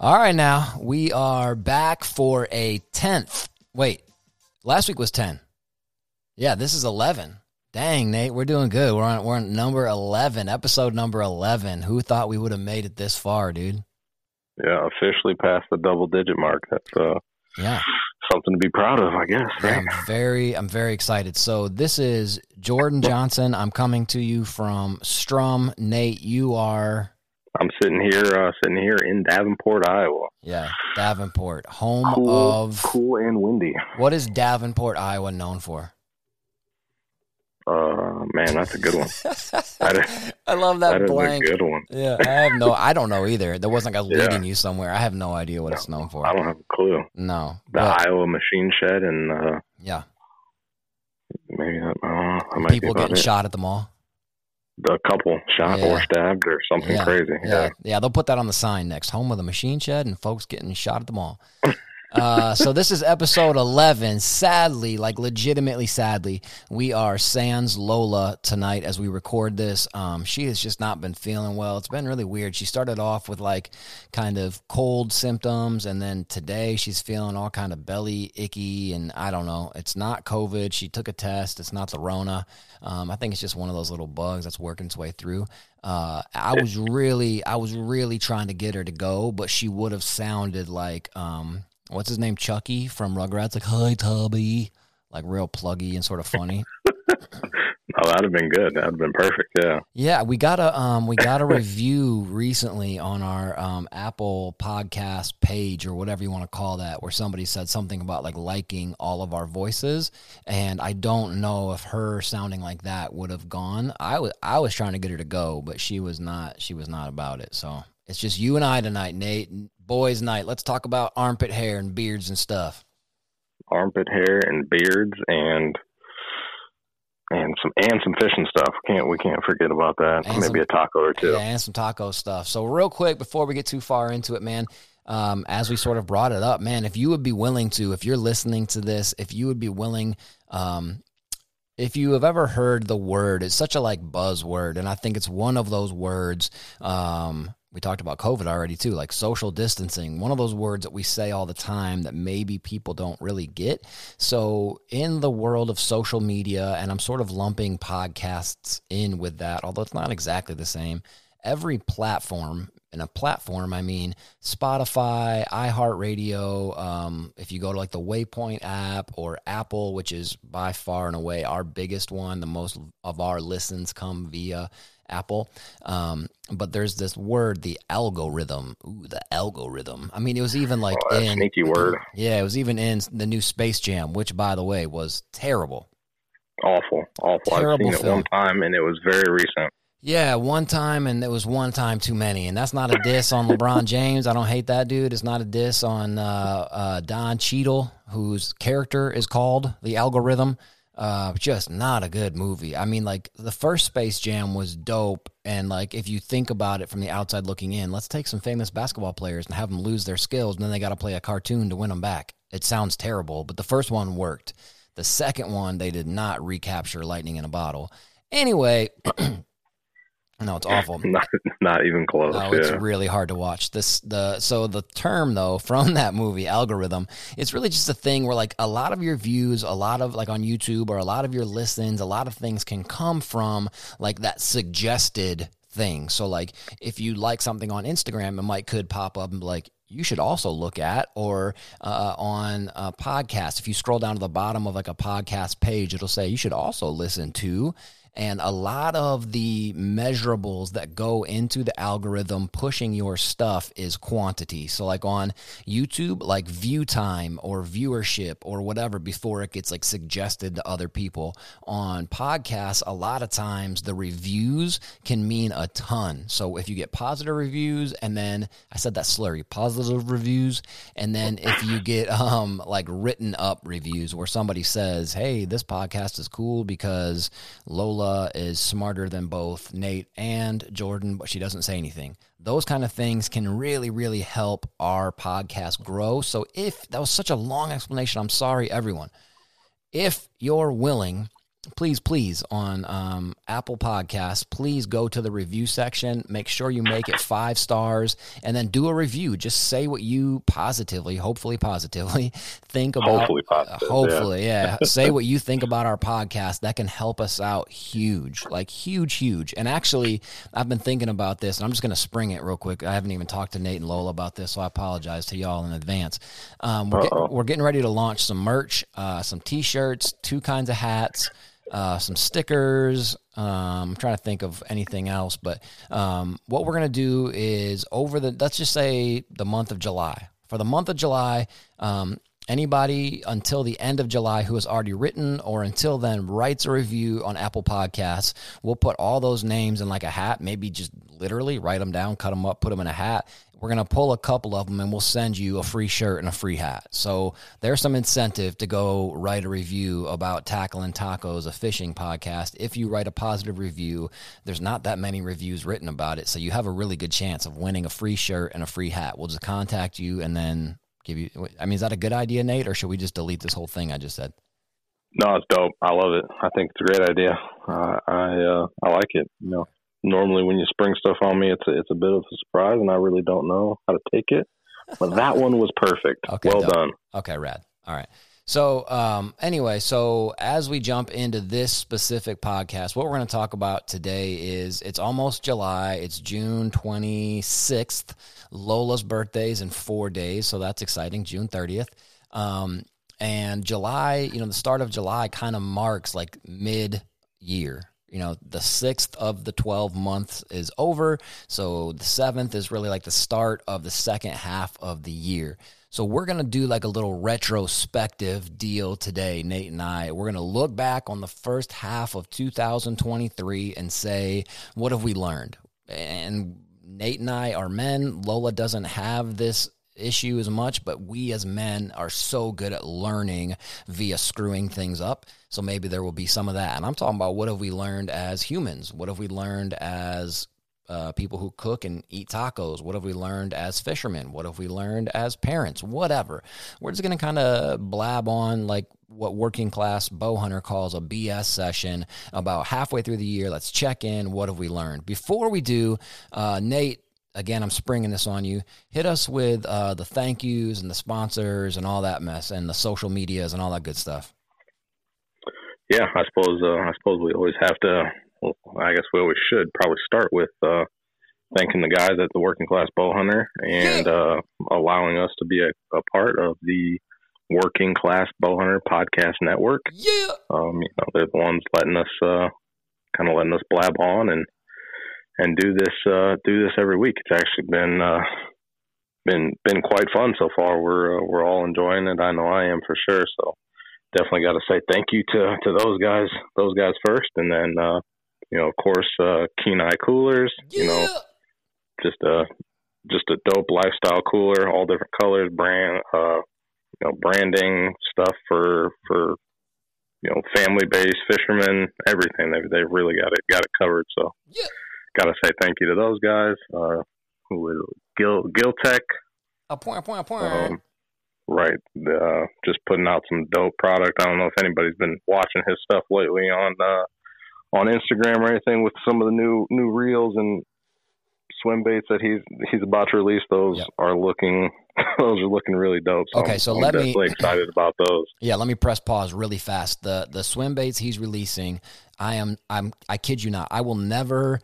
All right, now we are back for a 10th. Wait, last week was 10. Yeah, this is 11. Dang, Nate, we're doing good. We're on we're on number 11, episode number 11. Who thought we would have made it this far, dude? Yeah, officially past the double digit mark. That's uh Yeah. something to be proud of, I guess. Yeah. I'm very I'm very excited. So this is Jordan Johnson. I'm coming to you from Strum. Nate, you are I'm sitting here, uh, sitting here in Davenport, Iowa. yeah, Davenport, home Cool, of cool and windy. what is Davenport, Iowa known for? Uh, man, that's a good one. That, I love that, that blank. a good one. Yeah, I have no. I don't know either. There wasn't like I was Yeah. leading you somewhere. I have no idea what it's known for. I don't have a clue. No, The but, Iowa Machine Shed, and uh, yeah, maybe that, uh, that might people getting it. shot at the mall. A couple shot Yeah. or stabbed or something Yeah, crazy. Yeah, yeah, they'll put that on the sign next. Home of the machine shed and folks getting shot at the mall. Uh, so this is episode 11. Sadly, like legitimately sadly, we are sans Lola tonight as we record this. Um, she has just not been feeling well. It's been really weird. She started off with like kind of cold symptoms, and then today she's feeling all kind of belly icky, and I don't know. It's not COVID. She took a test. It's not the Rona. Um, I think it's just one of those little bugs that's working its way through. Uh, I was really, I was really trying to get her to go, but she would have sounded like, um, what's his name, Chuckie from Rugrats, like "Hi, Tubby," like real pluggy and sort of funny. Oh, that'd have been good. That'd have been perfect. Yeah. Yeah, we got a um, we got a review recently on our um, Apple Podcast page or whatever you want to call that, where somebody said something about like liking all of our voices, and I don't know if her sounding like that would have gone. I was I was trying to get her to go, but she was not. She was not about it. So it's just you and I tonight, Nate. Boys' night. Let's talk about armpit hair and beards and stuff. Armpit hair and beards and and some and some fishing stuff. Can't we can't forget about that. And Maybe some- a taco or two. Yeah, and some taco stuff. So, real quick, before we get too far into it, man, um, as we sort of brought it up, man, if you would be willing to, if you're listening to this, if you would be willing, um, if you have ever heard the word, it's such a like buzzword, and I think it's one of those words. Um, we talked about COVID already too, like social distancing. One of those words that we say all the time that maybe people don't really get. So, in the world of social media, and I'm sort of lumping podcasts in with that, although it's not exactly the same. Every platform in a platform, I mean Spotify, iHeartRadio. Um, if you go to like the Waypoint app or Apple, which is by far and away our biggest one, the most of our listens come via Apple. Um, but there's this word, the algorithm. Ooh, the algorithm. I mean, it was even like Oh, in sneaky word. yeah, it was even in the new Space Jam, which by the way was terrible. Awful, awful. I've Terrible seen it one time, and it was very recent. Yeah, one time, and it was one time too many. And that's not a diss on LeBron James. I don't hate that dude. It's not a diss on uh, uh, Don Cheadle, whose character is called the algorithm. Uh, just not a good movie. I mean, like the first Space Jam was dope, and like if you think about it from the outside looking in, let's take some famous basketball players and have them lose their skills, and then they got to play a cartoon to win them back. It sounds terrible, but the first one worked. The second one, they did not recapture lightning in a bottle. Anyway, no, it's awful. Not, not even close. No, it's yeah. really hard to watch. This the so the term though from that movie algorithm, it's really just a thing where like a lot of your views, a lot of like on YouTube or a lot of your listens, a lot of things can come from like that suggested thing. So like if you like something on Instagram, it might could pop up and be like you should also look at or uh, on a podcast. If you scroll down to the bottom of like a podcast page, it'll say you should also listen to and a lot of the measurables that go into the algorithm pushing your stuff is quantity. So, like on YouTube, like view time or viewership or whatever before it gets like suggested to other people. On podcasts, a lot of times the reviews can mean a ton. So, if you get positive reviews and then I said that slurry, positive reviews, and then if you get um like written up reviews where somebody says, "Hey, this podcast is cool because Lola is smarter than both Nate and Jordan, but she doesn't say anything." Those kind of things can really, really help our podcast grow. So, if that was such a long explanation, I'm sorry, everyone. If you're willing, please, please, on um, Apple Podcasts, please go to the review section. Make sure you make it five stars and then do a review. Just say what you positively, hopefully positively, think about. Hopefully positive, yeah. Hopefully, yeah. say what you think about our podcast. That can help us out huge, like huge, huge. And actually, I've been thinking about this, and I'm just going to spring it real quick. I haven't even talked to Nate and Lola about this, so I apologize to y'all in advance. Um, we're, get, we're getting ready to launch some merch, uh, some t-shirts, two kinds of hats uh, some stickers. Um, I'm trying to think of anything else, but um, what we're gonna do is over the let's just say the month of July. For the month of July, um, anybody until the end of July who has already written or until then writes a review on Apple Podcasts, we'll put all those names in like a hat. Maybe just literally write them down, cut them up, put them in a hat. We're going to pull a couple of them and we'll send you a free shirt and a free hat. So there's some incentive to go write a review about Tackle and Tacos, a fishing podcast. If you write a positive review, there's not that many reviews written about it. So you have a really good chance of winning a free shirt and a free hat. We'll just contact you and then give you. I mean, is that a good idea, Nate, or should we just delete this whole thing I just said? No, it's dope. I love it. I think it's a great idea. Uh, I uh, I like it. You know, normally when you spring stuff on me, it's a, it's a bit of a surprise, and I really don't know how to take it. But that one was perfect. Okay, well dope. done. Okay, rad. All right. So, um, anyway, so as we jump into this specific podcast, what we're going to talk about today is it's almost July. It's June 26th. Lola's birthday is in four days. So that's exciting. June 30th. Um, and July, you know, the start of July kind of marks like mid year. You know, the sixth of the 12 months is over. So the seventh is really like the start of the second half of the year. So we're going to do like a little retrospective deal today, Nate and I. We're going to look back on the first half of 2023 and say, what have we learned? And Nate and I are men. Lola doesn't have this issue as much, but we as men are so good at learning via screwing things up. So maybe there will be some of that. And I'm talking about what have we learned as humans? What have we learned as uh, people who cook and eat tacos? What have we learned as fishermen? What have we learned as parents? Whatever. We're just going to kind of blab on like what working class bow hunter calls a BS session about halfway through the year. Let's check in. What have we learned? Before we do, uh, Nate, again, I'm springing this on you. Hit us with uh, the thank yous and the sponsors and all that mess and the social medias and all that good stuff. Yeah, I suppose uh, I suppose we always have to. Well, I guess we always should probably start with uh, thanking the guys at the Working Class Bow Hunter and uh, allowing us to be a, a, part of the Working Class Bow Hunter Podcast Network. Yeah, um, you know they're the ones letting us uh, kind of letting us blab on and and do this uh, do this every week. It's actually been uh, been been quite fun so far. We're uh, we're all enjoying it. I know I am for sure. So definitely got to say thank you to to those guys those guys first, and then uh, you know of course uh, Kenai Coolers. Yeah. You know, just a just a dope lifestyle cooler, all different colors, brand uh, you know branding stuff for for you know family based fishermen, everything. They've they've really got it got it covered. So yeah. Got to say thank you to those guys. Uh, who is Gil Gil Tech. A point, a point, a point. Um, right. Uh, just putting out some dope product. I don't know if anybody's been watching his stuff lately on uh, on Instagram or anything with some of the new new reels and swim baits that he's he's about to release. Those yep. are looking those are looking really dope. So okay, so I'm let me excited about those. Yeah, let me press pause really fast. The the swim baits he's releasing, I am I'm I kid you not, I will never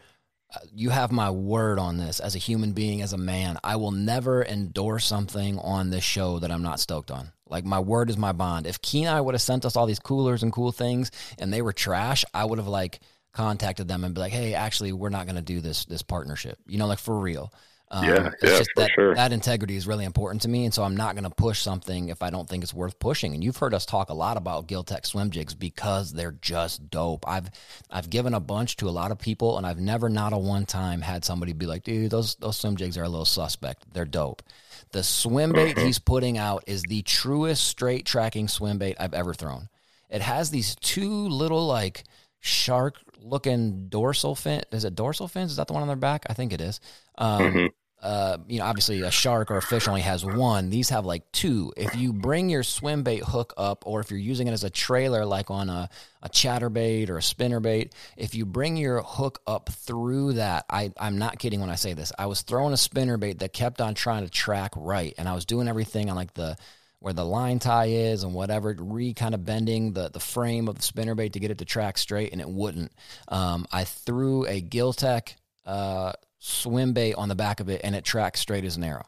you have my word on this as a human being, as a man. I will never endorse something on this show that I'm not stoked on. Like my word is my bond. If Kenai would have sent us all these coolers and cool things and they were trash, I would have like contacted them and be like, "Hey, actually, we're not going to do this this partnership." You know, like for real. Um, yeah, yeah, for that, sure. That integrity is really important to me, and so I'm not going to push something if I don't think it's worth pushing. And you've heard us talk a lot about Giltech swim jigs because they're just dope. I've I've given a bunch to a lot of people, and I've never not a one time had somebody be like, "Dude, those those swim jigs are a little suspect. They're dope." The swim bait he's putting out is the truest straight tracking swim bait I've ever thrown. It has these two little like shark looking dorsal fin. Is it dorsal fins? Is that the one on their back? I think it is. Um, mm-hmm. uh, you know, obviously a shark or a fish only has one. These have like two. If you bring your swim bait hook up, or if you're using it as a trailer, like on a, a chatterbait or a spinnerbait, if you bring your hook up through that, I, I'm not kidding when I say this. I was throwing a spinnerbait that kept on trying to track right, and I was doing everything on like the where the line tie is and whatever, re kind of bending the, the frame of the spinnerbait to get it to track straight, and it wouldn't. Um, I threw a Giltech uh, swim bait on the back of it, and it tracks straight as an arrow.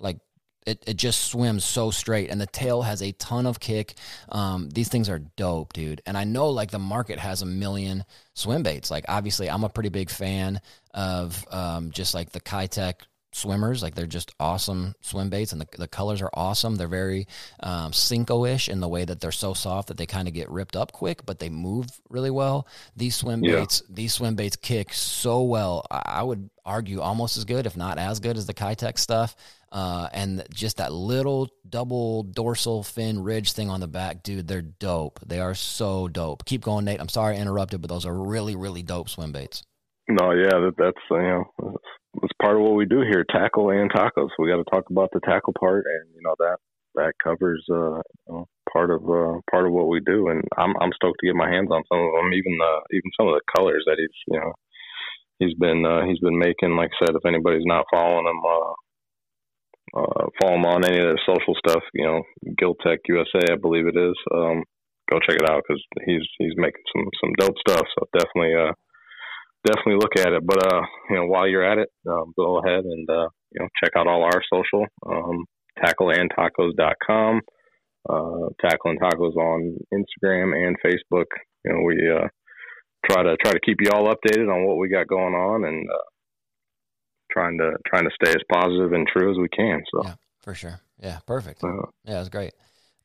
Like it, it just swims so straight and the tail has a ton of kick um, these things are dope dude and i know like the market has a million swim baits like obviously i'm a pretty big fan of um, just like the Keitech swimmers. Like they're just awesome swim baits, and the, the colors are awesome. They're very um, Senko-ish in the way that they're so soft that they kind of get ripped up quick, but they move really well. These swim yeah. baits, these swim baits kick so well. I, would argue almost as good, if not as good, as the Keitech stuff. Uh, and just that little double dorsal fin ridge thing on the back, dude, they're dope. They are so dope. Keep going, Nate. I'm sorry I interrupted, but those are really, really dope swim baits. No, yeah, that, that's you know it's part of what we do here, tackle and tacos. We got to talk about the tackle part, and you know that that covers uh, you know, part of uh, part of what we do. And I'm I'm stoked to get my hands on some of them, even the even some of the colors that he's you know he's been uh, he's been making. Like I said, if anybody's not following him, uh, uh, follow him on any of their social stuff. You know, Giltech USA, I believe it is. Um, go check it out because he's he's making some some dope stuff. So definitely uh definitely look at it. But uh, you know, while you're at it, um, go ahead and uh, you know check out all our social um, tackleandtacos.com, uh, tackle and tacos on Instagram and Facebook. You know, we uh, try to try to keep you all updated on what we got going on and uh, trying to trying to stay as positive and true as we can. So yeah, for sure. Yeah, perfect. Uh, yeah, it's great.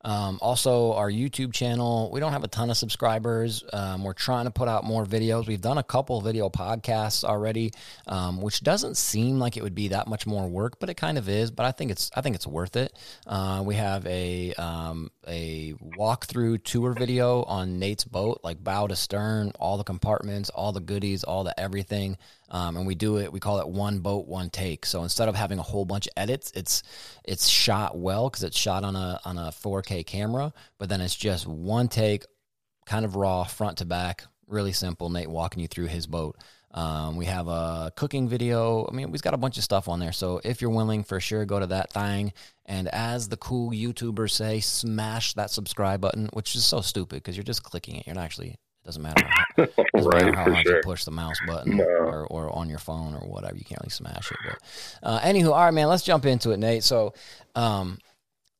Um, also, our YouTube channel, we don't have a ton of subscribers. Um, we're trying to put out more videos. We've done a couple video podcasts already, um, which doesn't seem like it would be that much more work, but it kind of is. But I think it's I think it's worth it. Uh, we have a um, a walkthrough tour video on Nate's boat, like bow to stern, all the compartments, all the goodies, all the everything. Um, and we do it. We call it one boat, one take. So instead of having a whole bunch of edits, it's it's shot well because it's shot on a on a 4K camera. But then it's just one take, kind of raw, front to back, really simple. Nate walking you through his boat. Um, we have a cooking video. I mean, we've got a bunch of stuff on there. So if you're willing, for sure, go to that thing. And as the cool YouTubers say, smash that subscribe button, which is so stupid because you're just clicking it. You're not actually Doesn't matter. How, doesn't right, matter how hard sure. you push the mouse button No. or, or on your phone or whatever. You can't really smash it. But uh, anywho, all right, man. Let's jump into it, Nate. So, um,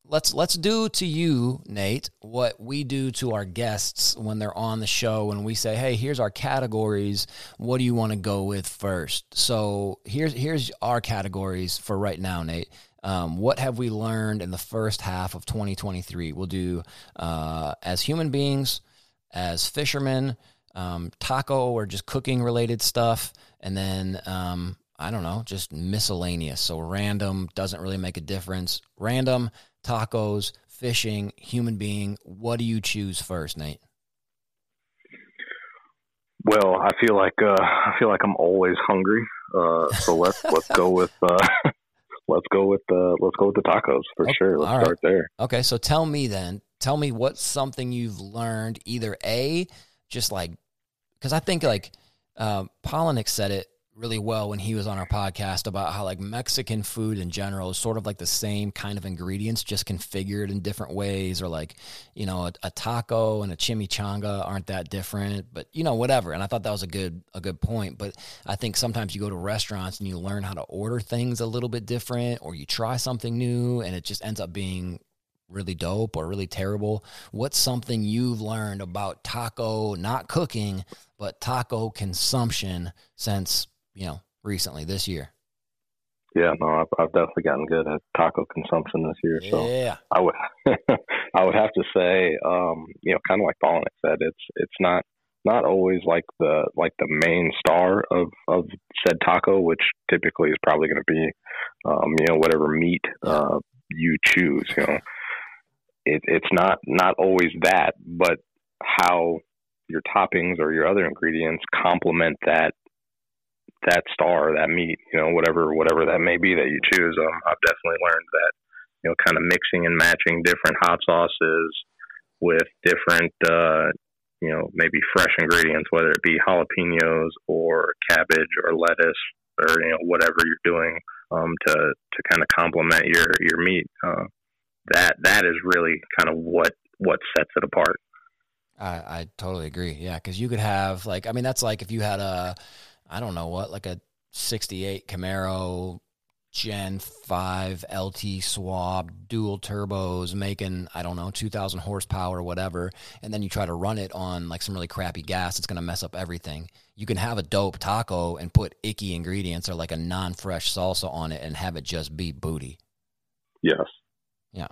let's let's do to you, Nate, what we do to our guests when they're on the show. and we say, "Hey, here's our categories. What do you want to go with first? So here's here's our categories for right now, Nate. Um, what have we learned in the first half of 2023? We'll do uh, as human beings, as fishermen, um, taco or just cooking related stuff, and then um, I don't know, just miscellaneous. So random doesn't really make a difference. Random tacos, fishing, human being. What do you choose first, Nate? Well, I feel like uh, I feel like I'm always hungry. Uh, so let's let's go with uh, let's go with uh, let's go with the tacos for Okay, sure. Let's right. start there. Okay, so tell me then. Tell me what's something you've learned. Either a, just like, because I think like uh, Polinick said it really well when he was on our podcast about how like Mexican food in general is sort of like the same kind of ingredients, just configured in different ways, or like you know a, a taco and a chimichanga aren't that different, but you know whatever. And I thought that was a good a good point. But I think sometimes you go to restaurants and you learn how to order things a little bit different, or you try something new, and it just ends up being really dope or really terrible? What's something you've learned about taco, not cooking, but taco consumption since, you know, recently this year? Yeah, no, I've, I've definitely gotten good at taco consumption this year. So Yeah. I would I would have to say, um, you know, kind of like Polnick said, it's it's not not always like the like the main star of of said taco, which typically is probably going to be, um, you know, whatever meat uh, you choose. You know, it, it's not not always that, but how your toppings or your other ingredients complement that that star, that meat, you know, whatever whatever that may be that you choose. Um, I've definitely learned that you know, kind of mixing and matching different hot sauces with different, uh, you know, maybe fresh ingredients, whether it be jalapenos or cabbage or lettuce or you know whatever you're doing um, to to kind of complement your your meat. Uh, that that is really kind of what what sets it apart. I, I totally agree. Yeah, because you could have like I mean that's like if you had a I don't know what like a '68 Camaro Gen Five LT swap dual turbos making I don't know 2,000 horsepower or whatever, and then you try to run it on like some really crappy gas, it's gonna mess up everything. You can have a dope taco and put icky ingredients or like a non-fresh salsa on it and have it just be booty. Yes. Yeah.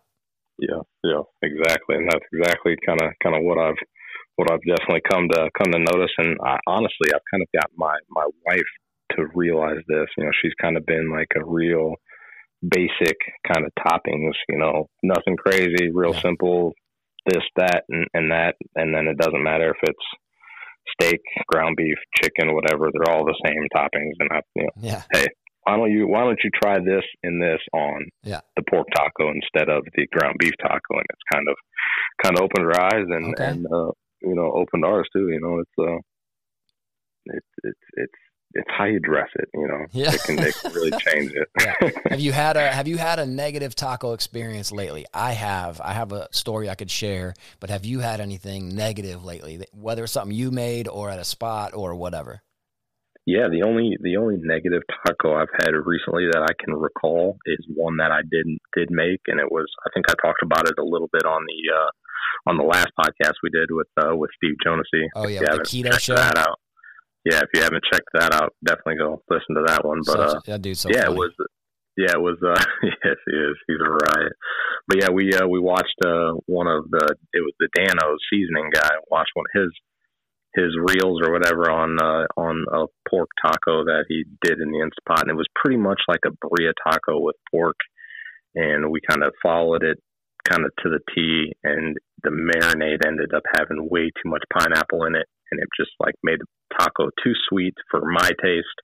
Yeah. Yeah. Exactly, and that's exactly kind of kind of what I've what I've definitely come to come to notice. And I, honestly, I've kind of got my my wife to realize this. You know, she's kind of been like a real basic kind of toppings. You know, nothing crazy, real Yeah. simple. This, that, and, and that, and then it doesn't matter if it's steak, ground beef, chicken, whatever. They're all the same toppings. And I, you know, Yeah. Why don't you why don't you try this and this on Yeah. the pork taco instead of the ground beef taco and it's kind of kind of opened her eyes and Okay. and uh, you know opened ours too you know it's uh it's it's it's it's how you dress it you know Yeah. it can, it can really change it Yeah. have you had a have you had a negative taco experience lately? I have. I have a story I could share, but have you had anything negative lately? Whether it's something you made or at a spot or whatever. Yeah, the only the only negative taco I've had recently that I can recall is one that I didn't did make, and it was I think I talked about it a little bit on the uh, on the last podcast we did with uh, with Steve Jonasy. Oh yeah, the keto show. that out, yeah, if you haven't checked that out, definitely go listen to that one. But Such- uh, that dude's so yeah, funny. it was yeah, it was uh, yes, he is. He's a riot. But yeah, we uh, we watched uh, one of the it was the Dan-O's seasoning guy watched one of his his reels or whatever on uh, on a pork taco that he did in the Instapot, and it was pretty much like a burrito taco with pork, and we kind of followed it kind of to the T, and the marinade ended up having way too much pineapple in it, and it just like made the taco too sweet for my taste.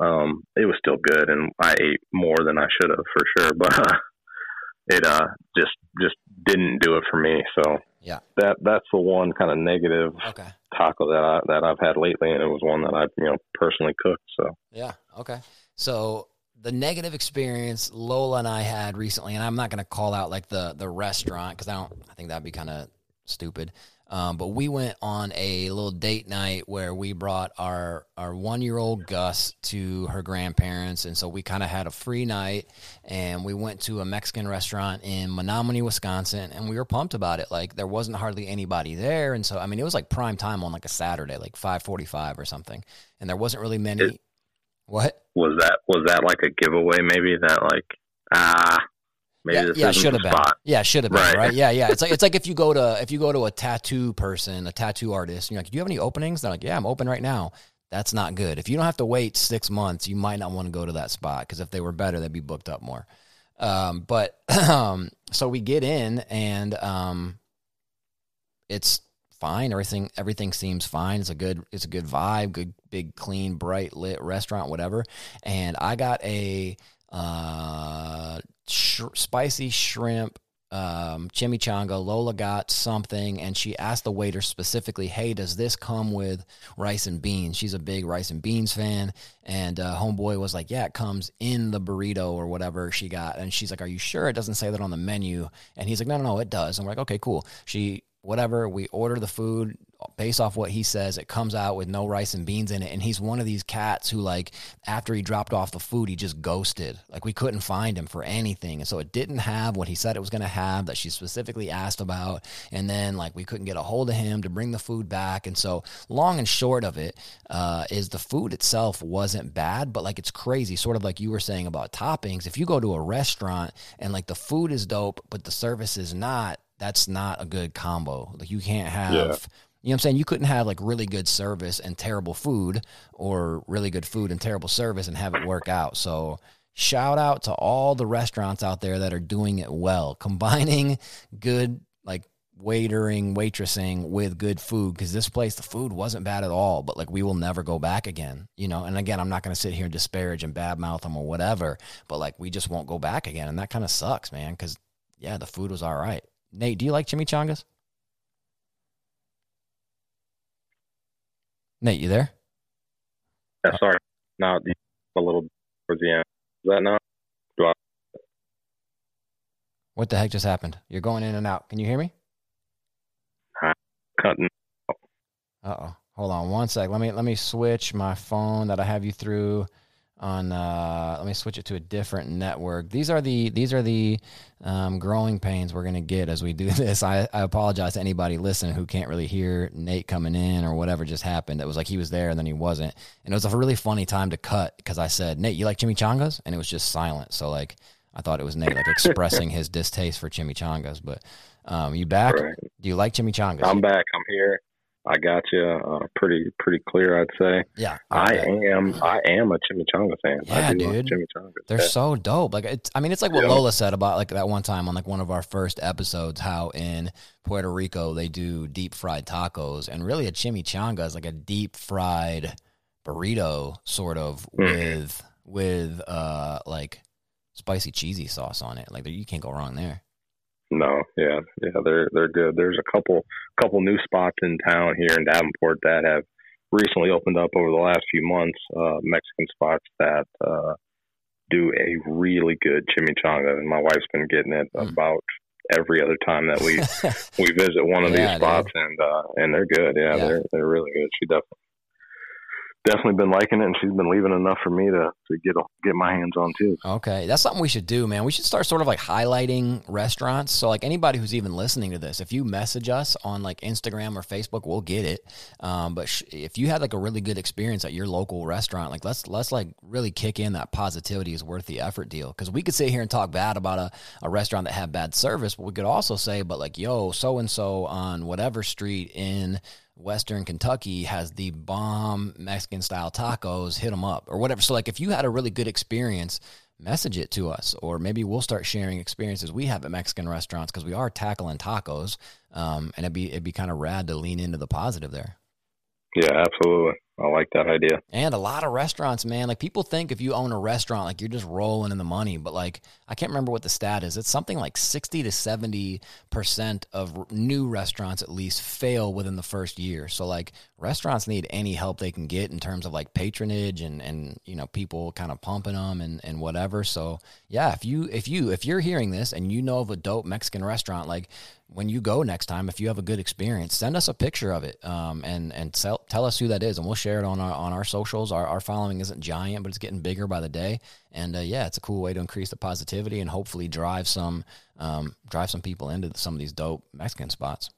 Um, it was still good, and I ate more than I should have for sure, but uh, it uh just just didn't do it for me. So Yeah. that that's the one kind of negative Okay. taco that I that I've had lately, and it was one that I you know personally cooked. So Yeah. Okay. So the negative experience Lola and I had recently, and I'm not going to call out like the the restaurant because I don't. I think that'd be kind of stupid. Um, but we went on a little date night where we brought our our one year old Gus to her grandparents, and so we kind of had a free night, and we went to a Mexican restaurant in Menomonie, Wisconsin, and we were pumped about it. Like there wasn't hardly anybody there, and so I mean it was like prime time on like a Saturday, like five forty five or something, and there wasn't really many. It- what? Was that was that like a giveaway? Maybe that like ah, maybe yeah, yeah, should have been. Yeah, should have been. Right. Right. Yeah, yeah. It's like it's like if you go to if you go to a tattoo person, a tattoo artist, and you're like, "Do you have any openings?" They're like, "Yeah, I'm open right now." That's not good. If you don't have to wait six months, you might not want to go to that spot because if they were better, they'd be booked up more. Um, but um, so we get in and um, it's fine. Everything everything seems fine. It's a good it's a good vibe. Good big clean bright lit restaurant, whatever. And I got a uh, sh- spicy shrimp um, chimichanga. Lola got something, and she asked the waiter specifically, "Hey, does this come with rice and beans?" She's a big rice and beans fan, and uh, homeboy was like, "Yeah, it comes in the burrito or whatever she got." And she's like, "Are you sure it doesn't say that on the menu?" And he's like, "No, no, no, it does." And we're like, "Okay, cool." She whatever we order the food based off what he says it comes out with no rice and beans in it. And he's one of these cats who like after he dropped off the food he just ghosted. Like we couldn't find him for anything. And so it didn't have what he said it was going to have that she specifically asked about. And then like we couldn't get a hold of him to bring the food back. And so long and short of it uh, is the food itself wasn't bad but like it's crazy. Sort of like you were saying about toppings. If you go to a restaurant and like the food is dope but the service is not that's not a good combo. Like you can't have, Yeah. You know what I'm saying? You couldn't have like really good service and terrible food or really good food and terrible service and have it work out. So shout out to all the restaurants out there that are doing it well, combining good like waitering, waitressing with good food because this place the food wasn't bad at all, but like we will never go back again, you know. And again, I'm not going to sit here and disparage and badmouth them or whatever, but like we just won't go back again, and that kind of sucks, man. Because yeah, the food was all right. Nate, do you like chimichangas? Nate, you there? Yeah, sorry, now the- a little towards the end. Is that now? What the heck just happened? You're going in and out. Can you hear me? Cutting. Uh oh. Hold on one sec. Let me let me switch my phone that I have you through on uh let me switch it to a different network. These are the these are the um, growing pains we're gonna get as we do this. I, I apologize to anybody listening who can't really hear Nate coming in or whatever just happened. It was like he was there and then he wasn't. And it was a really funny time to cut because I said, Nate, you like chimichangas? And it was just silent. So like I thought it was Nate like expressing his distaste for chimichangas. But um you back? Right. Do you like chimichangas? I'm back. I'm here. I got you. Uh, pretty pretty clear, I'd say. yeah. I am I am a chimichanga fan. Yeah, dude. chimichangas. They're Yeah. so dope. Like it's, I mean, it's like what Yeah. Lola said about like that one time on like one of our first episodes, how in Puerto Rico they do deep fried tacos, and really a chimichanga is like a deep fried burrito, sort of Mhm. with with uh like spicy cheesy sauce on it. Like you can't go wrong there. No, yeah, yeah, they're they're good. There's a couple couple new spots in town here in Davenport that have recently opened up over the last few months. Uh, Mexican spots that uh, do a really good chimichanga, and my wife's been getting it Mm. about every other time that we we visit one of Yeah, these dude. spots, and uh, and they're good. Yeah, Yeah. they're they're really good. She definitely definitely been liking it, and she's been leaving enough for me to to get get my hands on too. Okay, that's something we should do, man. We should start sort of like highlighting restaurants. So, like anybody who's even listening to this, if you message us on like Instagram or Facebook, we'll get it. Um, but sh- if you had like a really good experience at your local restaurant, like let's let's like really kick in that positivity is worth the effort deal. Because we could sit here and talk bad about a, a restaurant that had bad service, but we could also say, but like, yo, so and so on whatever street in Western Kentucky has the bomb Mexican style tacos, hit them up or whatever. So, like, if you had a really good experience, message it to us, or maybe we'll start sharing experiences we have at Mexican restaurants because we are tackling tacos. Um, and it'd be it'd be kind of rad to lean into the positive there. Yeah, absolutely. I like that idea. And a lot of restaurants, man. Like people think if you own a restaurant, like you're just rolling in the money. But like I can't remember what the stat is. It's something like sixty to seventy percent of new restaurants at least fail within the first year. So like restaurants need any help they can get in terms of like patronage and and you know people kind of pumping them and and whatever. So yeah, if you if you if you're hearing this and you know of a dope Mexican restaurant, like when you go next time, if you have a good experience, send us a picture of it um, and and tell, tell us who that is, and we'll share it on our on our socials. Our, our following isn't giant, but it's getting bigger by the day, and uh, yeah, it's a cool way to increase the positivity and hopefully drive some um, drive some people into some of these dope Mexican spots.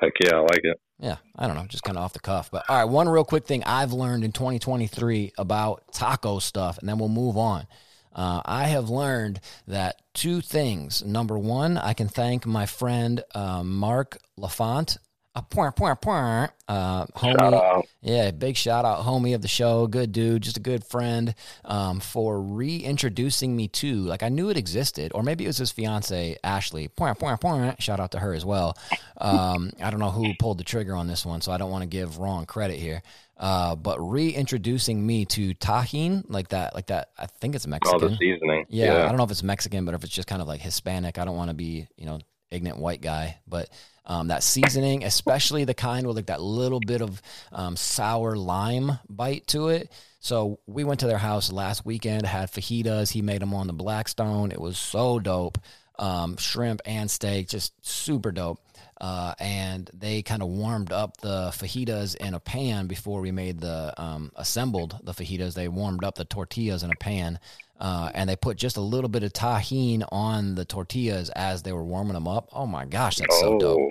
Heck yeah, I like it. Yeah, I don't know, just kind of off the cuff. But all right, one real quick thing I've learned in 2023 about taco stuff, and then we'll move on. Uh, I have learned that two things. Number one, I can thank my friend uh, Mark Lafont. Uh, point, point, point. Uh, homie, Shout out. yeah, big shout out, homie of the show, good dude, just a good friend, um, for reintroducing me to. Like I knew it existed, or maybe it was his fiance Ashley. Point, point, point. Shout out to her as well. Um, I don't know who pulled the trigger on this one, so I don't want to give wrong credit here. Uh, but reintroducing me to Tajin, like that, like that. I think it's All Mexican. the seasoning. Yeah, I don't know if it's Mexican, but if it's just kind of like Hispanic, I don't want to be, you know, ignorant white guy. But um, that seasoning, especially the kind with like that little bit of um, sour lime bite to it. So we went to their house last weekend, had fajitas. He made them on the Blackstone. It was so dope. Um, shrimp and steak, just super dope. Uh, and they kind of warmed up the fajitas in a pan before we made the um, assembled the fajitas. They warmed up the tortillas in a pan, uh, and they put just a little bit of Tajin on the tortillas as they were warming them up. Oh my gosh, that's so dope.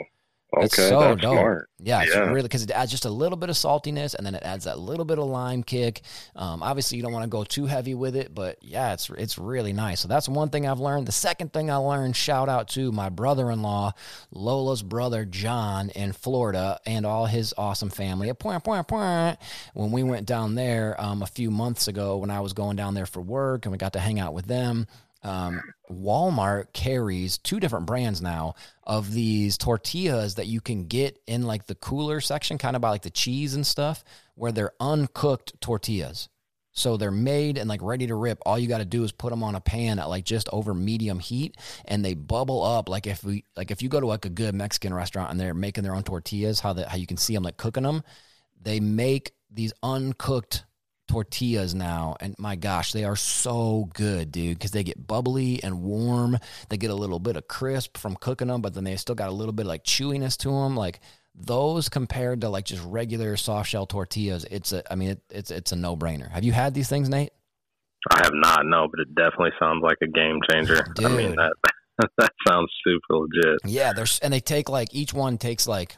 Oh, It's so that's dope. smart. Yeah, it's Yeah. really because it adds just a little bit of saltiness, and then it adds that little bit of lime kick. Um, obviously, you don't want to go too heavy with it, but yeah, it's it's really nice. So that's one thing I've learned. The second thing I learned, shout out to my brother-in-law, Lola's brother John in Florida, and all his awesome family. When we went down there um, a few months ago, when I was going down there for work, and we got to hang out with them um, Walmart carries two different brands now of these tortillas that you can get in like the cooler section, kind of by like the cheese and stuff, where they're uncooked tortillas. So they're made and like ready to rip. All you got to do is put them on a pan at like just over medium heat, and they bubble up. Like if we like if you go to like a good Mexican restaurant and they're making their own tortillas, how that how you can see them like cooking them, they make these uncooked tortillas now and my gosh they are so good dude because they get bubbly and warm. They get a little bit of crisp from cooking them but then they still got a little bit of like chewiness to them like those compared to like just regular soft shell tortillas it's a i mean it, it's it's a no-brainer. Have you had these things nate? I have not, no, but it definitely sounds like a game changer. I mean, that that sounds super legit. yeah there's and they take like each one takes like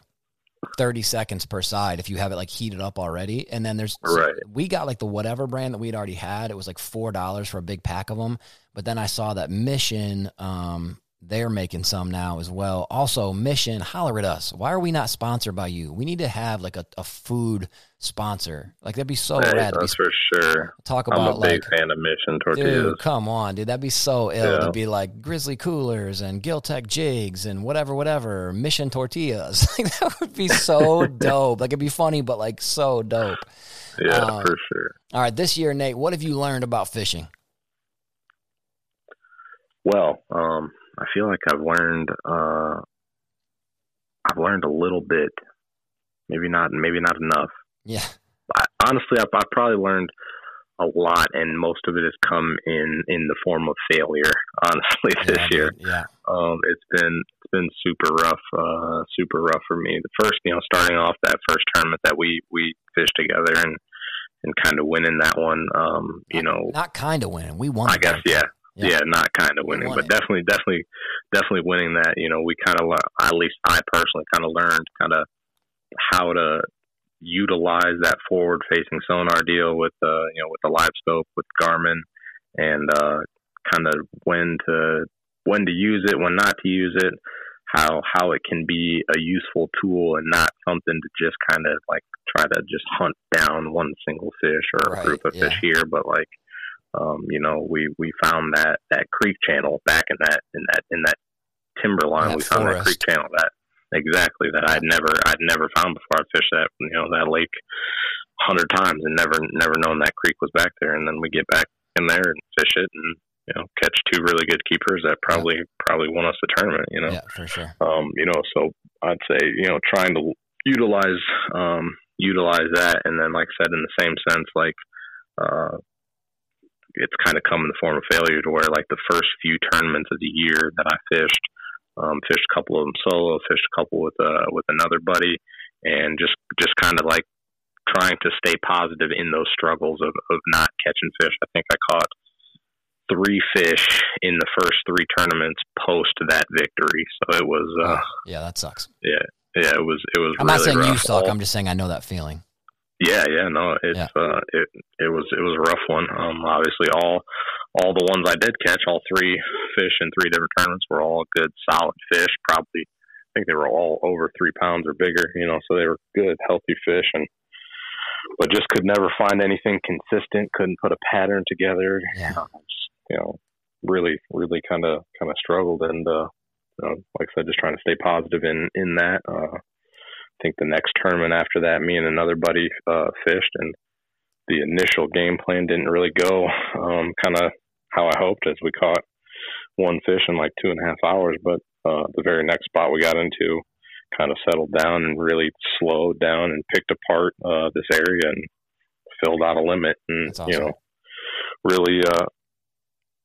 30 seconds per side if you have it like heated up already. And then there's so Right. we got like the whatever brand that we'd already had. It was like four dollars for a big pack of them but then i saw that mission um they're making some now as well. Also mission holler at us. Why are we not sponsored by you? We need to have like a, a food sponsor like that'd be so Hey, rad to be, that's for sure. talk about I'm a big like fan of Mission tortillas. Dude, come on, dude. That'd be so ill Yeah. to be like Grizzly Coolers and Giltech Jigs and whatever, whatever, Mission Tortillas. Like, that would be so dope. Like, it'd be funny, but like so dope. yeah, um, for sure. All right, this year, Nate, what have you learned about fishing? Well, um, I feel like I've learned uh, I've learned a little bit. Maybe not. Maybe not enough. Yeah. I, honestly, I've, I've probably learned a lot, and most of it has come in in the form of failure. Honestly, this yeah, year, Yeah. um, it's been it's been super rough, uh, super rough for me. The first, you know, starting off that first tournament that we we fished together and and kind of winning that one. Um, you know, Not kind of winning. We won. I guess yeah. Yeah. yeah, not kind of winning, but it. definitely, definitely, definitely winning that. You know, we kind of, at least I personally, kind of learned kind of how to utilize that forward-facing sonar deal with, uh, you know, with the LiveScope with Garmin, and uh, kind of when to when to use it, when not to use it, how how it can be a useful tool and not something to just kind of like try to just hunt down one single fish or Right, a group of yeah. fish here, but like um, you know, we we found that that creek channel back in that in that in that timberline. That we found that creek channel that exactly that I'd never I'd never found before. I'd fished that you know that lake a hundred times and never never known that creek was back there. And then we get back in there and fish it and you know catch two really good keepers that probably yeah. probably won us the tournament. You know, yeah, for sure. Um, you know, so I'd say you know trying to utilize um, utilize that, and then like I said, in the same sense, like uh, it's kind of come in the form of failure to where like the first few tournaments of the year that I fished, um, fished a couple of them solo, fished a couple with uh with another buddy, and just just kind of like trying to stay positive in those struggles of, of not catching fish. I think I caught three fish in the first three tournaments post that victory. So it was uh, yeah, that sucks. Yeah, yeah, it was it was. I'm really not saying rough. you suck. I'm just saying I know that feeling. Yeah, yeah, no, it's Yeah. uh, it it was it was a rough one. Um, obviously, all all the ones I did catch, all three fish in three different tournaments were all good, solid fish. Probably, I think they were all over three pounds or bigger. You know, so they were good, healthy fish, and but just could never find anything consistent. Couldn't put a pattern together. Yeah. Uh, just, you know, really, really kind of kind of struggled, and uh, you know, like I said, just trying to stay positive in in that. Uh, think the next tournament after that, me and another buddy uh, fished, and the initial game plan didn't really go um, kind of how I hoped. As we caught one fish in like two and a half hours, but uh, the very next spot we got into kind of settled down and really slowed down and picked apart uh, this area and filled out a limit, and awesome. you know, really, uh,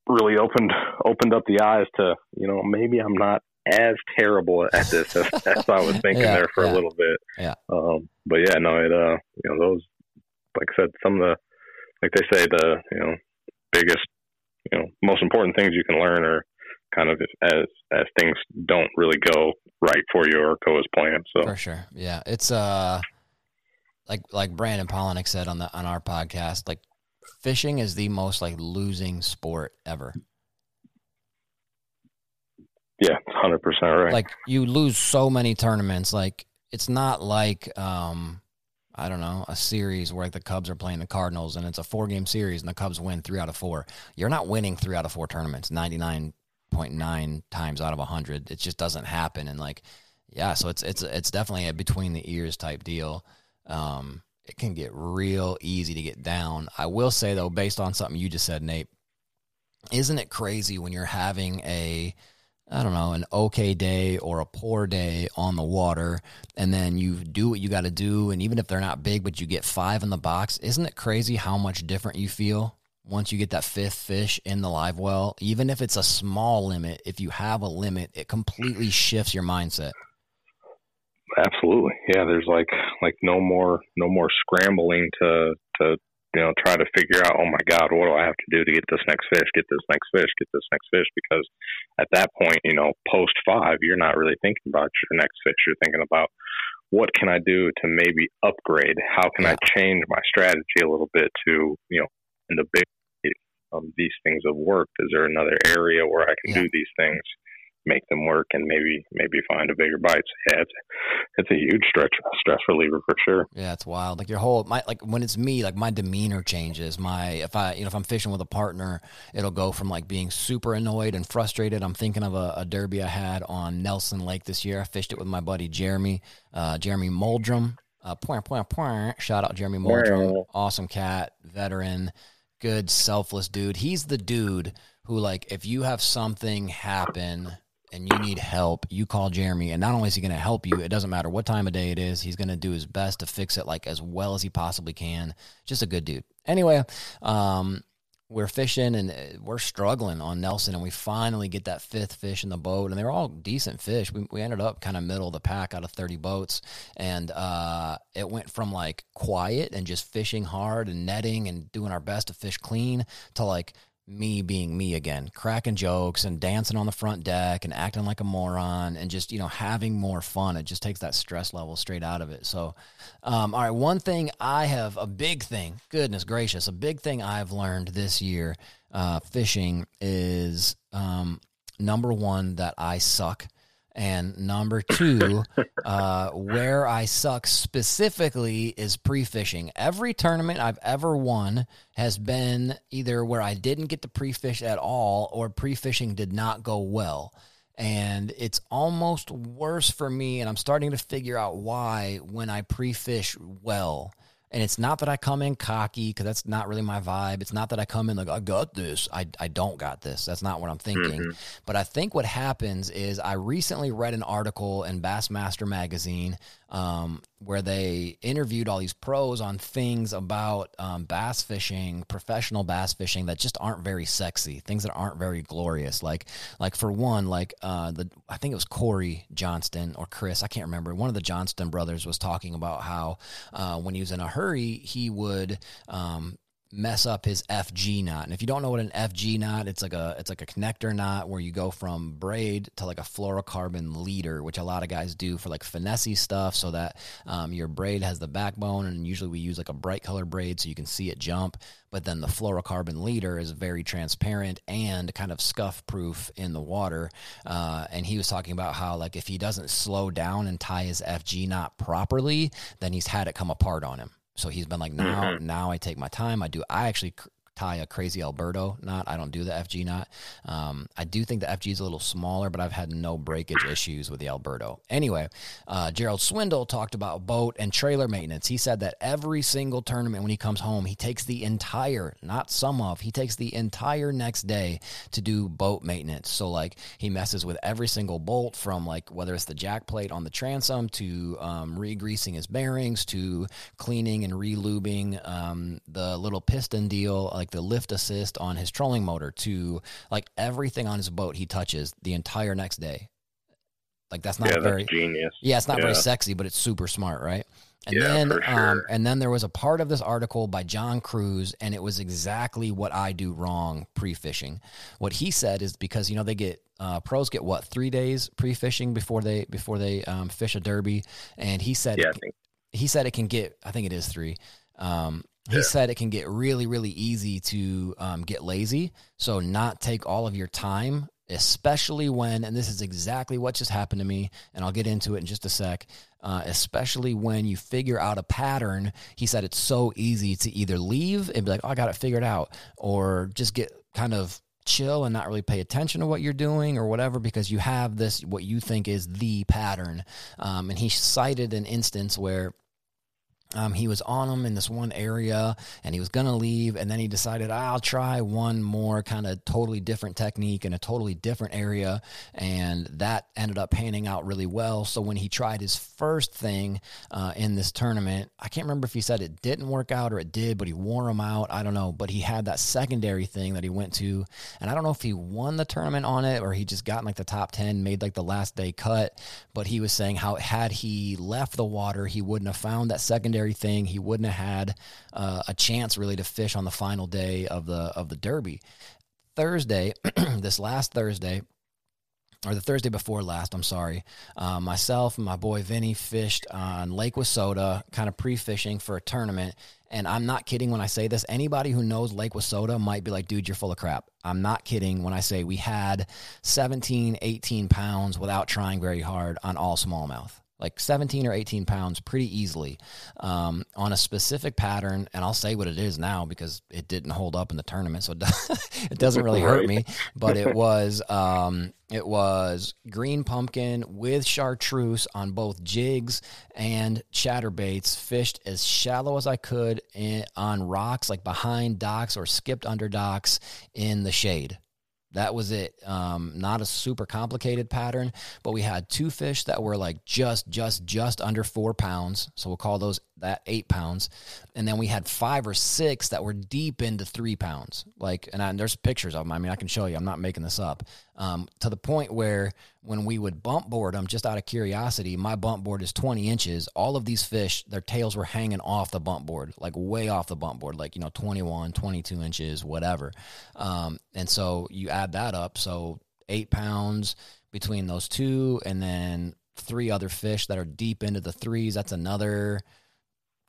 really opened opened up the eyes to you know maybe I'm not as terrible at this as, as I was thinking Yeah, there for yeah. a little bit. Yeah. Um, but yeah, no, it uh, you know, those, like I said, some of the, like they say, the you know, biggest, you know, most important things you can learn are kind of as as things don't really go right for you or go as planned. So For sure. Yeah. It's uh like like Brandon Palaniuk said on the on our podcast, like fishing is the most like losing sport ever. Yeah, hundred percent right. Like you lose so many tournaments. Like it's not like um I don't know, a series where like the Cubs are playing the Cardinals and it's a four game series and the Cubs win three out of four. You're not winning three out of four tournaments, ninety nine point nine times out of hundred. It just doesn't happen. And like, yeah, so it's it's it's definitely a between the ears type deal. Um, it can get real easy to get down. I will say though, based on something you just said, Nate, isn't it crazy when you're having a I don't know, an okay day or a poor day on the water, and then you do what you got to do, and even if they're not big, but you get five in the box, isn't it crazy how much different you feel once you get that fifth fish in the live well? Even if it's a small limit, if you have a limit, it completely shifts your mindset. Absolutely. Yeah, there's like like no more no more scrambling to to you know try to figure out, oh my god, what do I have to do to get this next fish, get this next fish, get this next fish because at that point, you know, post 5, you're not really thinking about your next fish. You're thinking about what can I do to maybe upgrade? How can I change my strategy a little bit to, you know, in the big um, these things have worked. Is there another area where I can Yeah. do these things, make them work, and maybe maybe find a bigger bite? So, yeah, it's it's a huge stretch stress reliever for sure. Yeah, it's wild. Like your whole my like when it's me, like my demeanor changes. My if I you know if I'm fishing with a partner, it'll go from like being super annoyed and frustrated. I'm thinking of a, a derby I had on Nelson Lake this year. I fished it with my buddy Jeremy, uh, Jeremy Muldrum. Uh, point, point, point. Shout out Jeremy Muldrum, awesome cat, veteran, good, selfless dude. He's the dude who like if you have something happen and you need help, you call Jeremy, and not only is he going to help you, it doesn't matter what time of day it is, he's going to do his best to fix it like as well as he possibly can. Just a good dude. Anyway, um, we're fishing and uh, we're struggling on Nelson, and we finally get that fifth fish in the boat, and they're all decent fish. We, we ended up kind of middle of the pack out of 30 boats, and uh, it went from like quiet and just fishing hard and netting and doing our best to fish clean to like me being me again, cracking jokes and dancing on the front deck and acting like a moron and just, you know, having more fun. It just takes that stress level straight out of it. So, um, all right, one thing I have, a big thing, goodness gracious, a big thing I've learned this year uh, fishing is um, number one, that I suck. And number two, uh, where I suck specifically is pre fishing. Every tournament I've ever won has been either where I didn't get to pre fish at all or pre fishing did not go well. And it's almost worse for me, and I'm starting to figure out why when I pre fish well. And it's not that I come in cocky because that's not really my vibe. It's not that I come in like, I got this. I, I don't got this. That's not what I'm thinking. Mm-hmm. But I think what happens is I recently read an article in Bassmaster Magazine um, where they interviewed all these pros on things about um, bass fishing, professional bass fishing that just aren't very sexy, things that aren't very glorious. Like, like for one, like uh, the I think it was Cory Johnston or Chris, I can't remember. One of the Johnston brothers was talking about how uh, when he was in a hurry, he would um, mess up his FG knot. And if you don't know what an FG knot, it's like a it's like a connector knot where you go from braid to like a fluorocarbon leader, which a lot of guys do for like finesse stuff, so that um, your braid has the backbone. And usually we use like a bright color braid so you can see it jump. But then the fluorocarbon leader is very transparent and kind of scuff proof in the water. Uh, and he was talking about how like if he doesn't slow down and tie his FG knot properly, then he's had it come apart on him. So he's been like, now, mm-hmm. now I take my time. I do. I actually tie a crazy Alberto knot. I don't do the FG knot. Um, I do think the FG is a little smaller, but I've had no breakage issues with the Alberto. Anyway, uh, Gerald Swindle talked about boat and trailer maintenance. He said that every single tournament when he comes home, he takes the entire, not some of, he takes the entire next day to do boat maintenance. So like he messes with every single bolt from like whether it's the jack plate on the transom to um, re-greasing his bearings to cleaning and re-lubing um, the little piston deal like like the lift assist on his trolling motor to like everything on his boat he touches the entire next day. Like that's not yeah, very that's genius. Yeah, it's not yeah. very sexy, but it's super smart, right? And yeah, then um, sure. um, and then there was a part of this article by John Crews, and it was exactly what I do wrong pre-fishing. What he said is because you know they get uh, pros get what three days pre-fishing before they before they um, fish a derby, and he said yeah, it, he said it can get I think it is three. Um, he yeah. said it can get really, really easy to um, get lazy. So, not take all of your time, especially when, and this is exactly what just happened to me, and I'll get into it in just a sec. Uh, especially when you figure out a pattern, he said it's so easy to either leave and be like, oh, I got it figured out, or just get kind of chill and not really pay attention to what you're doing or whatever because you have this what you think is the pattern um, and he cited an instance where um, he was on them in this one area and he was going to leave. And then he decided, I'll try one more kind of totally different technique in a totally different area. And that ended up panning out really well. So when he tried his first thing uh, in this tournament, I can't remember if he said it didn't work out or it did, but he wore him out. I don't know. But he had that secondary thing that he went to. And I don't know if he won the tournament on it or he just got in like the top 10, made like the last day cut. But he was saying how had he left the water, he wouldn't have found that secondary thing. He wouldn't have had uh, a chance really to fish on the final day of the of the Derby. Thursday, this last Thursday, or the Thursday before last, I'm sorry. Uh, myself and my boy Vinny fished on Lake Wissota, kind of pre fishing for a tournament. And I'm not kidding when I say this. Anybody who knows Lake Wissota might be like, dude, you're full of crap. I'm not kidding when I say we had 17, 18 pounds without trying very hard on all smallmouth like 17 or 18 pounds pretty easily um, on a specific pattern. And I'll say what it is now because it didn't hold up in the tournament. So it doesn't really hurt me, but it was, um, it was green pumpkin with chartreuse on both jigs and chatterbaits, fished as shallow as I could in, on rocks, like behind docks or skipped under docks in the shade. That was it. Um, not a super complicated pattern, but we had two fish that were like just, just, just under four pounds. So we'll call those that eight pounds. And then we had five or six that were deep into three pounds. Like, and, I, and there's pictures of them. I mean, I can show you. I'm not making this up. Um, to the point where when we would bump board them, just out of curiosity, my bump board is 20 inches. All of these fish, their tails were hanging off the bump board, like way off the bump board, like, you know, 21, 22 inches, whatever. Um, and so you add that up. So eight pounds between those two, and then three other fish that are deep into the threes. That's another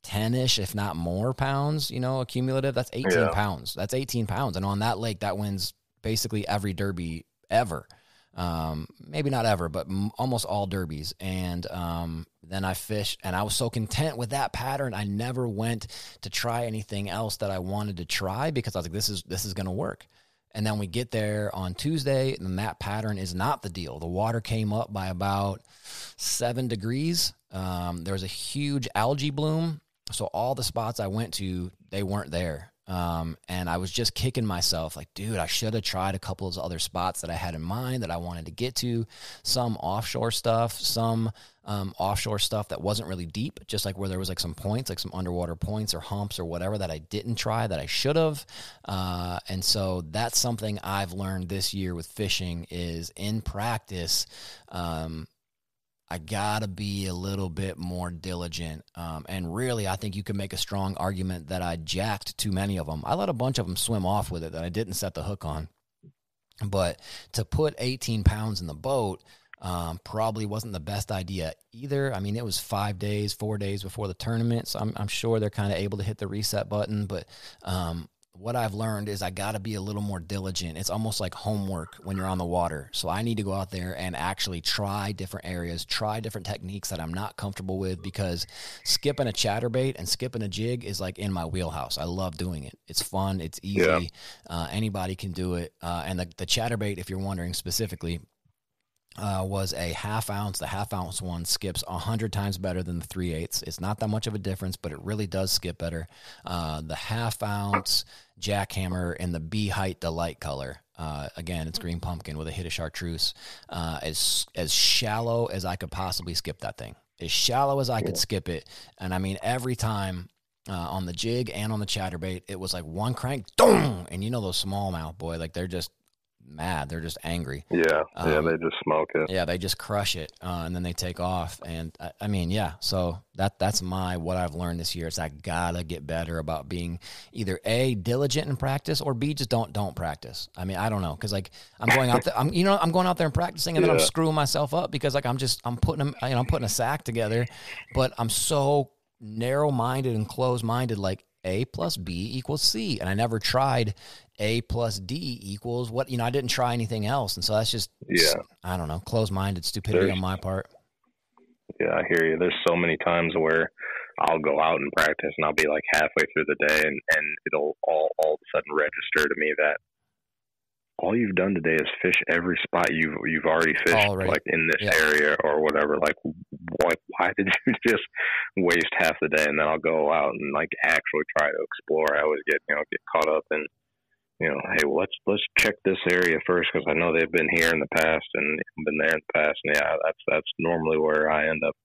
10 ish, if not more pounds, you know, accumulative. That's 18 yeah. pounds. That's 18 pounds. And on that lake, that wins basically every derby ever. Um, maybe not ever, but m- almost all derbies. And um, then I fished, and I was so content with that pattern. I never went to try anything else that I wanted to try because I was like, this is this is going to work. And then we get there on Tuesday, and that pattern is not the deal. The water came up by about seven degrees. Um, there was a huge algae bloom so all the spots I went to, they weren't there. Um, and I was just kicking myself like, dude, I should have tried a couple of other spots that I had in mind that I wanted to get to. Some offshore stuff, some um, offshore stuff that wasn't really deep, just like where there was like some points, like some underwater points or humps or whatever that I didn't try that I should have. Uh, and so that's something I've learned this year with fishing is in practice. Um, I gotta be a little bit more diligent. Um, and really, I think you can make a strong argument that I jacked too many of them. I let a bunch of them swim off with it that I didn't set the hook on. But to put 18 pounds in the boat um, probably wasn't the best idea either. I mean, it was five days, four days before the tournament, so I'm, I'm sure they're kind of able to hit the reset button. But um, what I've learned is I got to be a little more diligent. It's almost like homework when you're on the water. So I need to go out there and actually try different areas, try different techniques that I'm not comfortable with because skipping a chatterbait and skipping a jig is like in my wheelhouse. I love doing it. It's fun. It's easy. Yeah. Uh, anybody can do it. Uh, and the, the chatterbait, if you're wondering specifically, uh, was a half ounce. The half ounce one skips a hundred times better than the three eighths. It's not that much of a difference, but it really does skip better. Uh, the half ounce jackhammer in the B height delight color. Uh, again, it's green pumpkin with a hit of chartreuse. Uh, as as shallow as I could possibly skip that thing. As shallow as I could skip it, and I mean every time uh, on the jig and on the chatterbait, it was like one crank, boom, and you know those smallmouth boy, like they're just mad. They're just angry. Yeah, yeah, Um, they just smoke it. Yeah, they just crush it, uh, and then they take off. And I, I mean, yeah. So that that's my what I've learned this year is I gotta get better about being either a diligent in practice or b just don't don't practice. I mean, I don't know because like I'm going out there, I'm you know I'm going out there and practicing, and then I'm screwing myself up because like I'm just I'm putting them, you know I'm putting a sack together, but I'm so narrow minded and closed minded. Like a plus b equals c, and I never tried a plus d equals what you know. I didn't try anything else, and so that's just Yeah. I don't know, closed minded stupidity There's- on my part. Yeah, I hear you. There's so many times where I'll go out and practice, and I'll be like halfway through the day, and and it'll all all of a sudden register to me that all you've done today is fish every spot you've you've already fished, Already. like in this Yeah. area or whatever. Like, what? Why did you just waste half the day? And then I'll go out and like actually try to explore. I always get you know get caught up in you know, hey, well, let's let's check this area first because I know they've been here in the past and been there in the past, and yeah, that's that's normally where I end up,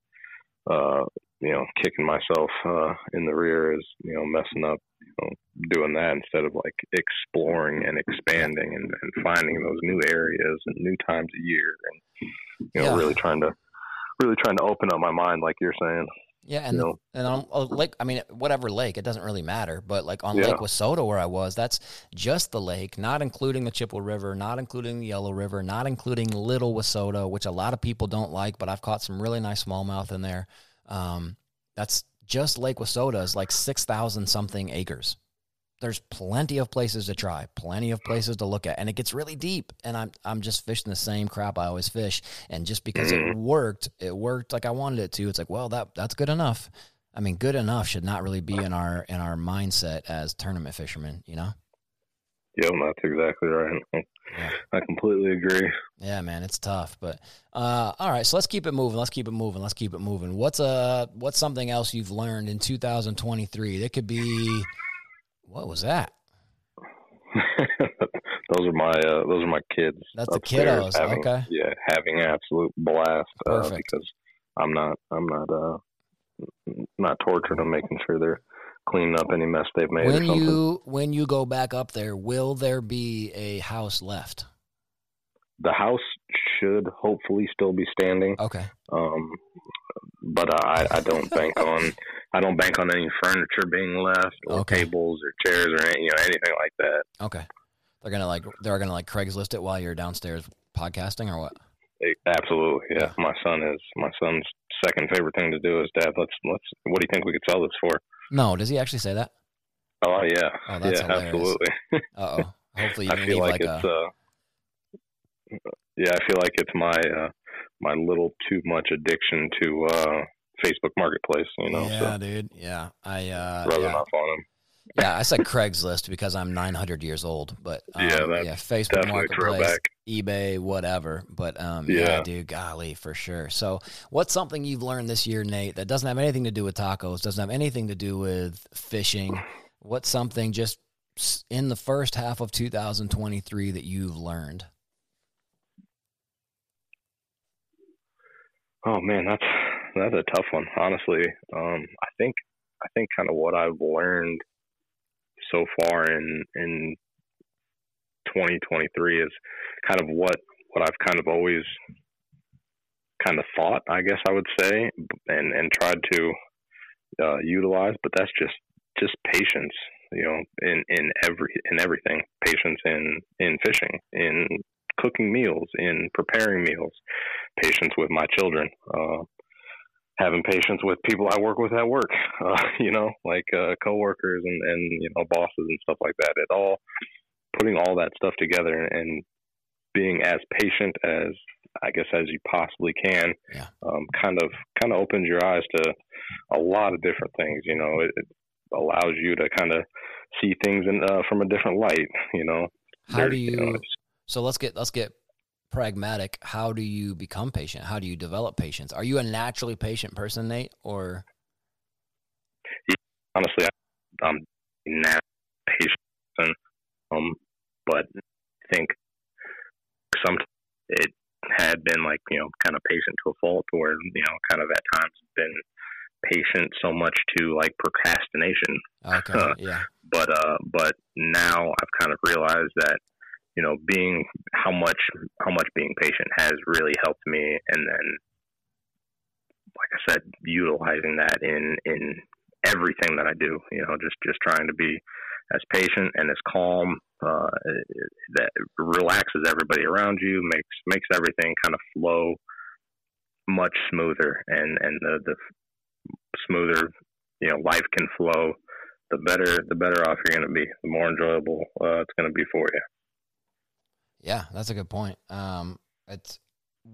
uh, you know, kicking myself uh, in the rear is you know messing up, you know, doing that instead of like exploring and expanding and, and finding those new areas and new times of year and you know Yeah. really trying to really trying to open up my mind like you're saying. Yeah, and You know? and on a lake, I mean, whatever lake, it doesn't really matter. But like on Yeah. Lake Wissota, where I was, that's just the lake, not including the Chippewa River, not including the Yellow River, not including Little Wissota, which a lot of people don't like. But I've caught some really nice smallmouth in there. Um, that's just Lake Wissota is like six thousand something acres. There's plenty of places to try, plenty of places to look at, and it gets really deep. And I'm I'm just fishing the same crap I always fish, and just because it worked, it worked like I wanted it to. It's like, well, that that's good enough. I mean, good enough should not really be in our in our mindset as tournament fishermen, you know? Yep, that's exactly right. Yeah. I completely agree. Yeah, man, it's tough. But uh, all right, so let's keep it moving. Let's keep it moving. Let's keep it moving. What's uh what's something else you've learned in 2023? That could be what was that? those are my uh, those are my kids. That's the kiddos, Having, okay. Yeah, having absolute blast uh, because I'm not I'm not uh not torturing them, making sure they're cleaning up any mess they've made When you when you go back up there, will there be a house left? the house should hopefully still be standing, Okay. um, but I I don't bank on I don't bank on any furniture being left or Okay. tables or chairs or any, you know anything like that. Okay. They're gonna like they're gonna like Craigslist it while you're downstairs podcasting or what? Absolutely, yeah. My son is my son's second favorite thing to do is Dad. Let's let's. What do you think we could sell this for? No, does he actually say that? Oh yeah, Oh, that's yeah, hilarious. absolutely. Uh oh. Hopefully you I feel like, like, it's a uh, yeah, I feel like it's my uh my little too much addiction to uh Facebook Marketplace. You know, yeah, so dude. Yeah, I uh, rubbing yeah. off on him. Yeah, I said Craigslist because I'm 900 years old, but um, Yeah, yeah, Facebook Marketplace. eBay, whatever. But um, yeah. Yeah. dude, golly, for sure. So, what's something you've learned this year, Nate, that doesn't have anything to do with tacos, doesn't have anything to do with fishing? What's something just in the first half of 2023 that you've learned? Oh man, that's that's a tough one, honestly. Um, I think I think kind of what I've learned so far in in 2023 is kind of what what I've kind of always kind of thought, I guess I would say, and and tried to uh, utilize. But that's just just patience, you know, in in every in everything. Patience in in fishing, in cooking meals, in preparing meals. Patience with my children. Uh, having patience with people I work with at work, uh, you know, like uh, coworkers and, and you know bosses and stuff like that. It all putting all that stuff together and being as patient as I guess as you possibly can, Yeah. um, kind of kind of opens your eyes to a lot of different things. You know, it, it allows you to kind of see things in uh, from a different light. You know, How do you? know, so let's get let's get pragmatic. How do you become patient? How do you develop patience? Are you a naturally patient person, Nate, or honestly, I- I'm not patient, person, um, but I think some it had been like you know kind of patient to a fault, where you know kind of at times been patient so much to like procrastination. okay, yeah, But uh, but now I've kind of realized that you know being how much how much being patient has really helped me, and then like I said, utilizing that in in everything that I do. You know, just just trying to be as patient and as calm. Uh, that relaxes everybody around you, makes makes everything kind of flow much smoother, and and the the smoother you know life can flow. The better the better off you're going to be. The more enjoyable uh, it's going to be for you. Yeah. That's a good point. Um, it's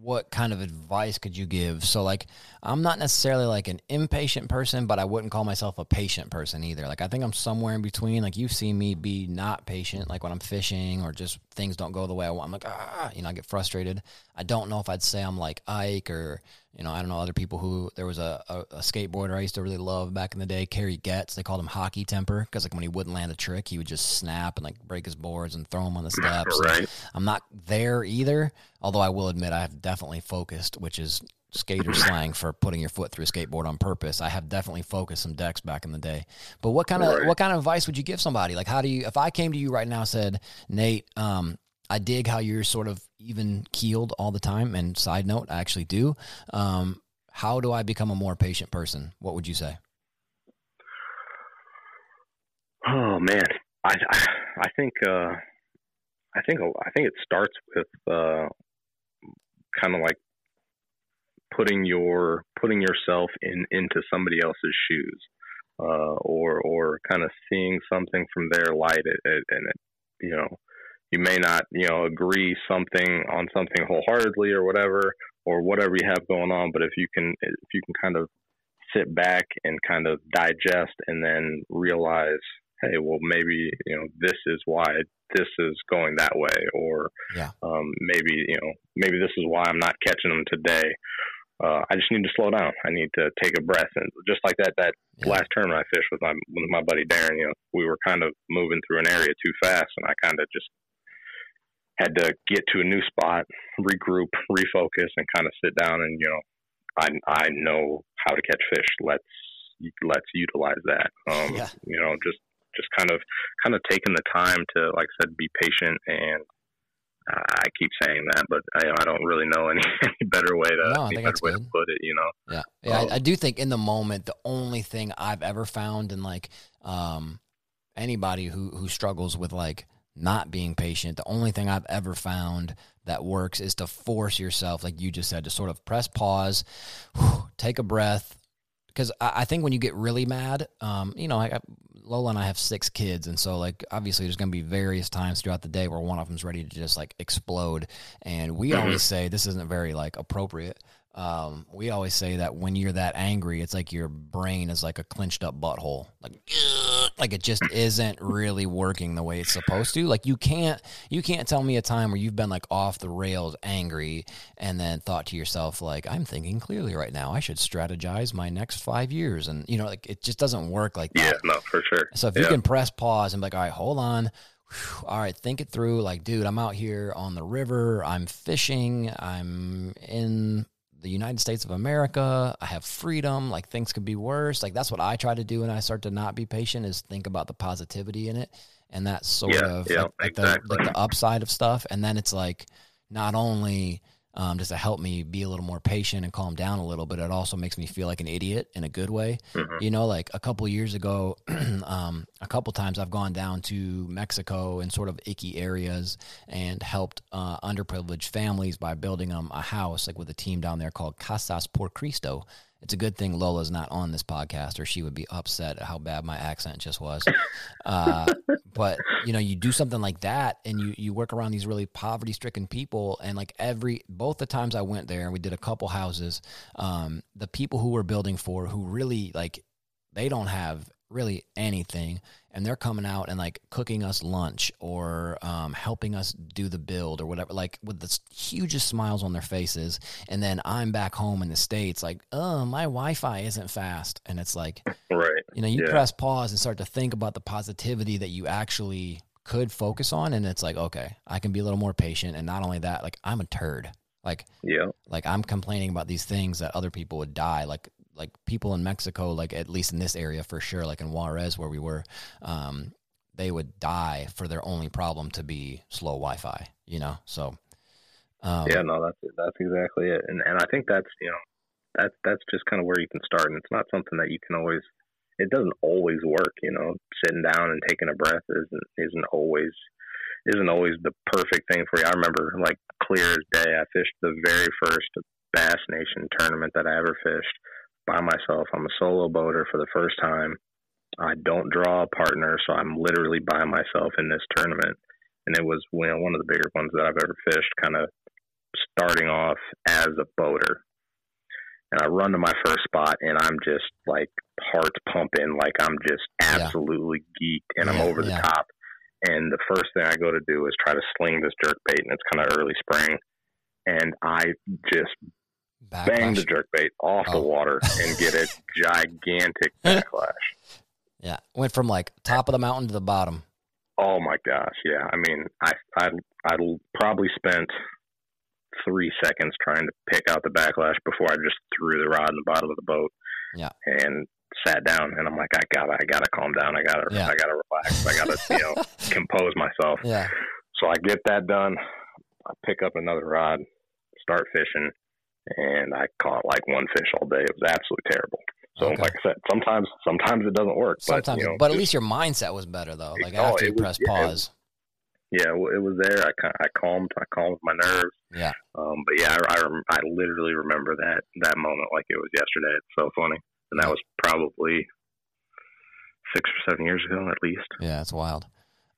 what kind of advice could you give? So, like, I'm not necessarily like an impatient person, but I wouldn't call myself a patient person either. Like, I think I'm somewhere in between. Like, you've seen me be not patient, like when I'm fishing or just things don't go the way I want. I'm like, ah, you know, I get frustrated. I don't know if I'd say I'm like Ike or, you know, I don't know other people who there was a, a, a skateboarder I used to really love back in the day, Kerry Getz. They called him hockey temper because, like, when he wouldn't land a trick, he would just snap and like break his boards and throw them on the steps. Right. I'm not there either. Although I will admit I have definitely focused, which is skater slang for putting your foot through a skateboard on purpose. I have definitely focused some decks back in the day. But what kind of Right. what kind of advice would you give somebody? Like how do you if I came to you right now and said, Nate, um, I dig how you're sort of even keeled all the time. And side note, I actually do. Um, how do I become a more patient person? What would you say? Oh man, I I, think uh, I think I think it starts with uh, kind of like putting your putting yourself in into somebody else's shoes, uh, or or kind of seeing something from their light, and it, you know you may not you know agree something on something wholeheartedly or whatever or whatever you have going on, but if you can if you can kind of sit back and kind of digest and then realize hey, well, maybe you know this is why this is going that way, or Yeah. um, maybe you know maybe this is why I'm not catching them today. Uh, I just need to slow down. I need to take a breath, and just like that that Yeah. last tournament I fished with my with my buddy Darren, you know, we were kind of moving through an area too fast, and I kind of just had to get to a new spot, regroup, refocus, and kind of sit down and you know, I I know how to catch fish. Let's let's utilize that. Um, Yeah. You know, just just kind of kind of taking the time to, like I said, be patient. And uh, I keep saying that, but I, I don't really know any, any better way to No, any better way to put it. You know. Yeah, yeah. Um, I, I do think in the moment, the only thing I've ever found in like um, anybody who who struggles with like not being patient, the only thing I've ever found that works is to force yourself, like you just said, to sort of press pause, take a breath. Because I, I think when you get really mad, um, you know, I, I, Lola and I have six kids, and so like obviously there's going to be various times throughout the day where one of them's ready to just like explode, and we Mhm. always say this isn't very like appropriate um, we always say that when you're that angry, it's like your brain is like a clenched up butthole. Like, like it just isn't really working the way it's supposed to. Like you can't you can't tell me a time where you've been like off the rails angry and then thought to yourself like I'm thinking clearly right now. I should strategize my next 5 years and you know like it just doesn't work like Yeah, no, for sure. So if yeah. you can press pause and be like, all right, hold on. All right, think it through. Like, dude, I'm out here on the river. I'm fishing. I'm in the United States of America. I have freedom. Like, things could be worse. Like, that's what I try to do when I start to not be patient is think about the positivity in it. And that sort Yeah, of yeah, like, like the, like the upside of stuff. And then it's like, not only um, does it help me be a little more patient and calm down a little, but it also makes me feel like an idiot in a good way. Mhm. You know, like a couple years ago, um, a couple times I've gone down to Mexico in sort of icky areas and helped uh, underprivileged families by building them a house, like with a team down there called Casas por Cristo. It's a good thing Lola's not on this podcast, or she would be upset at how bad my accent just was. Uh, but you know, you do something like that, and you you work around these really poverty stricken people, and like every both the times I went there, and we did a couple houses, um, the people who we're building for, who really like, they don't have really anything and they're coming out and like cooking us lunch or um, helping us do the build or whatever like with the hugest smiles on their faces and then i'm back home in the states like oh my wi-fi isn't fast and it's like right. you know you Yeah. press pause and start to think about the positivity that you actually could focus on and it's like okay i can be a little more patient and not only that like i'm a turd like Yeah. like i'm complaining about these things that other people would die like like people in mexico like at least in this area for sure like in juarez where we were um they would die for their only problem to be slow wi-fi you know so um yeah, no, that's. That's exactly it. And and I think that's you know that's that's just kind of where you can start. And it's not something that you can always. It doesn't always work. You know, sitting down and taking a breath isn't isn't always isn't always the perfect thing for you. I remember like clear as day. I fished the very first Bass Nation tournament that I ever fished by myself. I'm a solo boater for the first time. I don't draw a partner, so I'm literally by myself in this tournament. And it was you know, one of the bigger ones that I've ever fished, kind of starting off as a boater. And I run to my first spot and I'm just like heart pumping, like I'm just Yeah. absolutely geeked and I'm Yeah, over the yeah. top. And the first thing I go to do is try to sling this jerk bait and it's kind of early spring. And I just bang the backlash. jerk bait off the Oh. water and get a gigantic backlash. yeah went from like top of the mountain to the bottom Oh my gosh, yeah. I mean, I I I probably spent three seconds trying to pick out the backlash before I just threw the rod in the bottom of the boat. Yeah. And sat down, and I'm like, I gotta, I gotta calm down. I gotta, Yeah. I gotta relax. I gotta, you know, compose myself. yeah So I get that done. I pick up another rod, start fishing, and I caught like one fish all day. It was absolutely terrible. So, Okay. like I said, sometimes, sometimes it doesn't work. sometimes but, you know, but at least your mindset was better though like Oh, after you was- press yeah, it pause yeah, it was there. I, I calmed, I calmed my nerves. Yeah. Um, but yeah, I, I, I literally remember that that moment like it was yesterday. It's so funny, and that was probably six or seven years ago at least. Yeah, it's wild.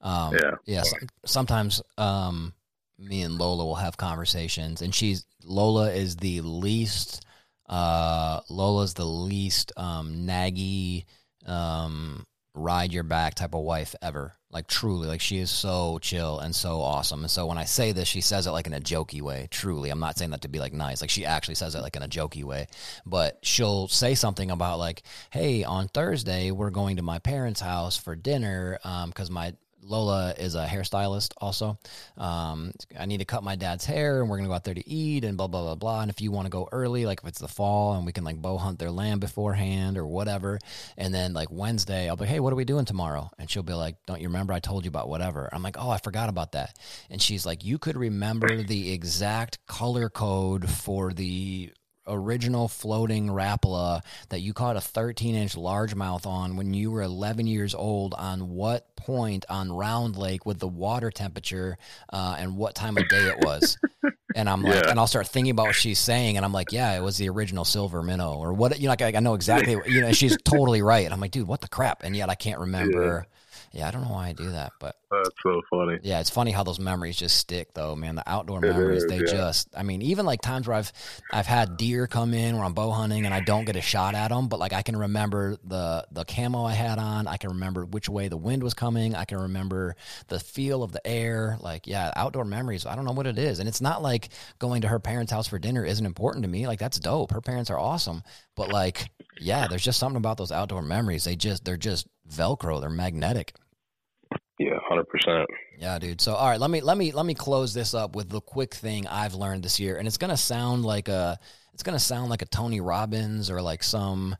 Um, Yeah. yeah. some- sometimes um, me and Lola will have conversations, and she's Lola is the least. Uh, Lola's the least um, naggy, um, ride your back type of wife ever. Like truly, like she is so chill and so awesome. And so when I say this, she says it like in a jokey way. Truly, I'm not saying that to be like nice. Like she actually says it like in a jokey way. But she'll say something about like, "Hey, on Thursday we're going to my parents' house for dinner because my Lola is a hairstylist also. Um, I need to cut my dad's hair and we're going to go out there to eat and blah, blah, blah, blah. And if you want to go early, like if it's the fall and we can like bow hunt their land beforehand or whatever. And then like Wednesday, I'll be, hey, what are we doing tomorrow? And she'll be like, don't you remember I told you about whatever? I'm like, oh, I forgot about that. And she's like, you could remember the exact color code for the original floating Rapala that you caught a 13 inch largemouth on when you were 11 years old on what point on Round Lake with the water temperature uh, and what time of day it was. And I'm like, Yeah. and I'll start thinking about what she's saying, and I'm like, yeah, it was the original silver minnow or what, you know, like I, know exactly, you know, she's totally right. And I'm like, dude, what the crap? And yet I can't remember. Yeah, I don't know why I do that, but That's so funny. yeah, it's funny how those memories just stick, though, man. The outdoor It memories, is, they yeah. just, I mean, even like times where I've, I've had deer come in where I'm bow hunting and I don't get a shot at them, but like I can remember the the camo I had on. I can remember which way the wind was coming. I can remember the feel of the air. Like, yeah, outdoor memories. I don't know what it is, and it's not like going to her parents' house for dinner isn't important to me. Like that's dope. Her parents are awesome, but like, yeah, there's just something about those outdoor memories. They just, they're just Velcro. They're magnetic. Hundred percent. Yeah, dude. So all right, let me let me let me close this up with the quick thing I've learned this year. And it's gonna sound like a it's gonna sound like a Tony Robbins or like some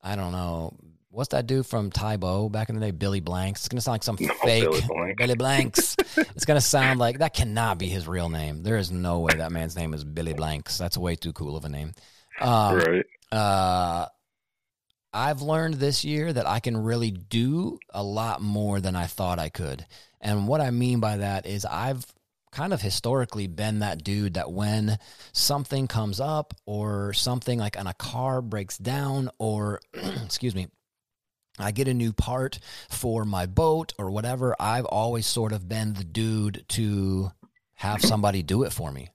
I don't know, what's that dude from Tae Bo back in the day, Billy Blanks. It's gonna sound like some fake Billy Blanks. Billy Blanks. it's gonna sound like that cannot be his real name. There is no way that man's name is Billy Blanks. That's way too cool of a name. Um, right. uh, I've learned this year that I can really do a lot more than I thought I could. And what I mean by that is I've kind of historically been that dude that when something comes up or something like on a car breaks down or excuse me I get a new part for my boat or whatever, I've always sort of been the dude to have somebody do it for me.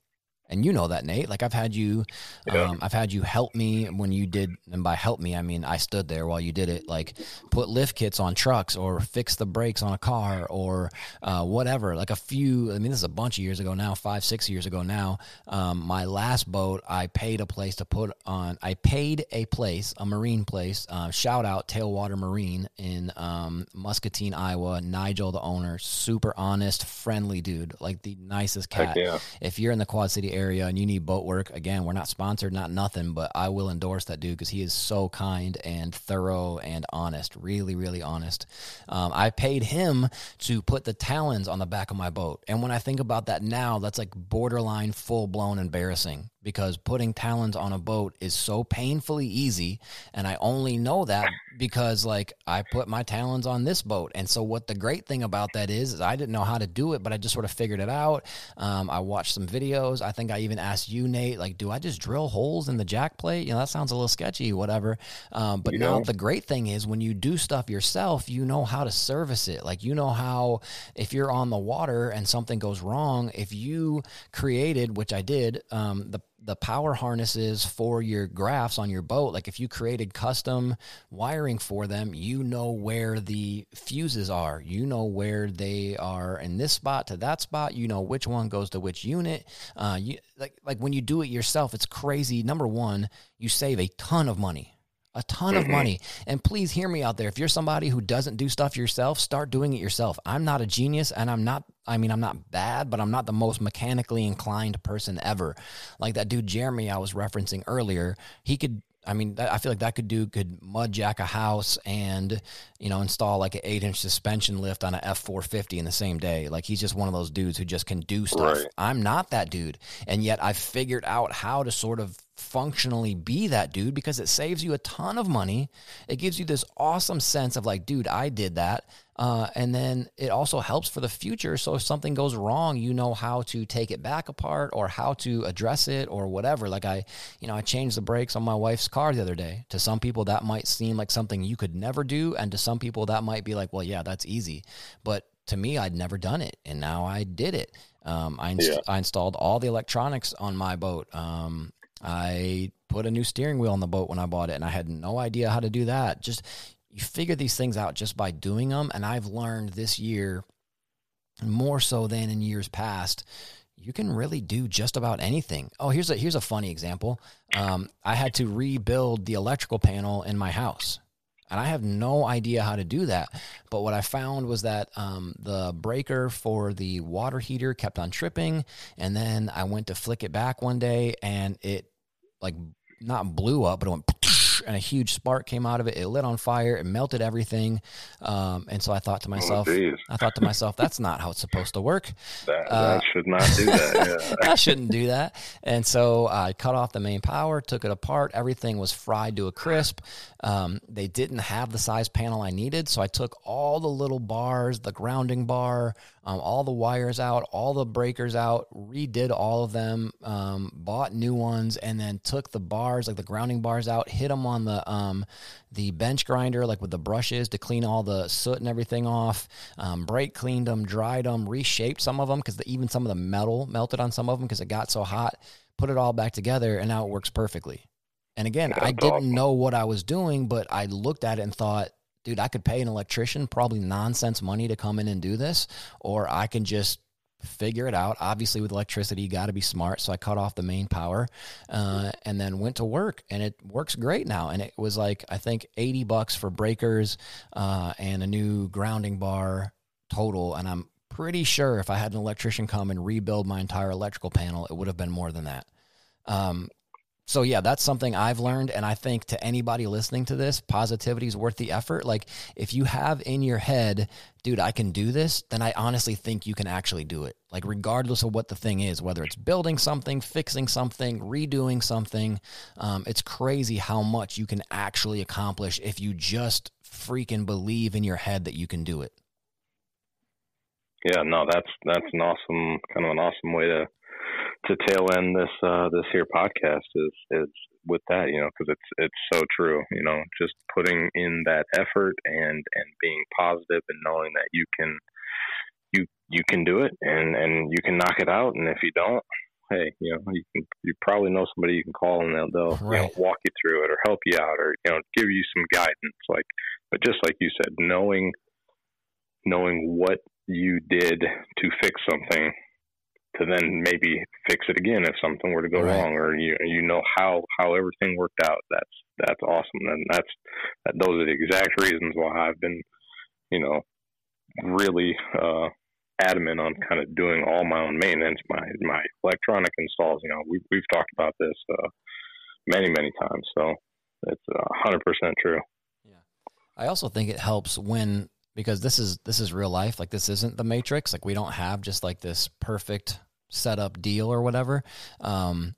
And you know that, Nate. Like I've had you, Yeah. um, I've had you help me when you did, and by help me, I mean I stood there while you did it. Like put lift kits on trucks, or fix the brakes on a car, or uh, whatever. Like a few. I mean, this is a bunch of years ago now, five, six years ago now. Um, my last boat, I paid a place to put on. I paid a place, a marine place. Uh, shout out Tailwater Marine in um, Muscatine, Iowa. Nigel, the owner, super honest, friendly dude, like the nicest cat yeah. if you're in the Quad City area and you need boat work, again, we're not sponsored, not nothing, but I will endorse that dude because he is so kind and thorough and honest, really, really honest. Um, I paid him to put the talons on the back of my boat, and when I think about that now, that's like borderline full blown embarrassing because putting talons on a boat is so painfully easy, and I only know that because like I put my talons on this boat, and so what the great thing about that is, is I didn't know how to do it, but I just sort of figured it out. Um, I watched some videos. I think I even asked you, Nate, like, do I just drill holes in the jack plate? You know, that sounds a little sketchy, whatever. Um, but You now know. the great thing is when you do stuff yourself, you know how to service it. Like, you know how if you're on the water and something goes wrong, if you created, which I did, um, the the power harnesses for your graphs on your boat like if you created custom wiring for them you know where the fuses are. You know where they are in this spot to that spot. You know which one goes to which unit. Uh, you like like when you do it yourself it's crazy. Number one you save a ton of money a ton of mm-hmm. money. And please hear me out there. If you're somebody who doesn't do stuff yourself, start doing it yourself. I'm not a genius and I'm not, I mean, I'm not bad, but I'm not the most mechanically inclined person ever. Like that dude Jeremy I was referencing earlier, he could. I mean, I feel like that could do could mud jack a house and you know install like an eight inch suspension lift on a F four fifty in the same day. Like he's just one of those dudes who just can do stuff. Right. I'm not that dude, and yet I've figured out how to sort of functionally be that dude because it saves you a ton of money. It gives you this awesome sense of like, dude, I did that. Uh, and then it also helps for the future. So if something goes wrong, you know how to take it back apart or how to address it or whatever. Like I, you know, I changed the brakes on my wife's car the other day. To some people, that might seem like something you could never do. And to some people, that might be like, well, yeah, that's easy. But to me, I'd never done it. And now I did it. Um, I, inst- Yeah. I installed all the electronics on my boat. Um, I put a new steering wheel on the boat when I bought it, and I had no idea how to do that. Just you figure these things out just by doing them, and I've learned this year more so than in years past. You can really do just about anything. Oh, here's a here's a funny example. Um, I had to rebuild the electrical panel in my house, and I have no idea how to do that. But what I found was that um, the breaker for the water heater kept on tripping, and then I went to flick it back one day, and it like not blew up, but it went and a huge spark came out of it. It lit on fire. It melted everything. Um, and so I thought to myself, geez. I thought to myself, that's not how it's supposed to work. That, Uh, that should not do that. Yeah. I shouldn't do that. And so I cut off the main power, took it apart. Everything was fried to a crisp. Um, they didn't have the size panel I needed. So I took all the little bars, the grounding bar, um, all the wires out, all the breakers out, redid all of them, um, bought new ones, and then took the bars, like the grounding bars out, hit them on the um, the bench grinder, like with the brushes to clean all the soot and everything off. Um, brake cleaned them, dried them, reshaped some of them because the, even some of the metal melted on some of them because it got so hot. Put it all back together, and now it works perfectly. And again, That's I didn't awesome. know what I was doing, but I looked at it and thought, dude, I could pay an electrician probably nonsense money to come in and do this, or I can just figure it out. Obviously, with electricity, you got to be smart. So I cut off the main power uh, and then went to work, and it works great now. And it was like I think eighty bucks for breakers uh, and a new grounding bar total. And I'm pretty sure if I had an electrician come and rebuild my entire electrical panel, it would have been more than that. Um, so yeah, that's something I've learned, and I think to anybody listening to this, positivity is worth the effort. Like if you have in your head, dude, I can do this, then I honestly think you can actually do it. Like regardless of what the thing is, whether it's building something, fixing something, redoing something, um, it's crazy how much you can actually accomplish if you just freaking believe in your head that you can do it. Yeah, no, that's that's an awesome kind of an awesome way to to tail end this uh, this here podcast is is with that, you know, because it's it's so true, you know, just putting in that effort and and being positive and knowing that you can you you can do it and and you can knock it out, and if you don't, hey, you know, you can you probably know somebody you can call and they'll they'll right. you know, walk you through it or help you out or you know give you some guidance, like, but just like you said, knowing knowing what you did to fix something to then maybe fix it again if something were to go right. wrong, or you you know how how everything worked out. That's that's awesome, and that's that, those are the exact reasons why I've been, you know, really uh, adamant on kind of doing all my own maintenance, my my electronic installs. You know, we we've talked about this uh, many many times, so it's hundred percent true. Yeah, I also think it helps when because this is this is real life. Like this isn't the matrix. Like we don't have just like this perfect setup deal or whatever. Um,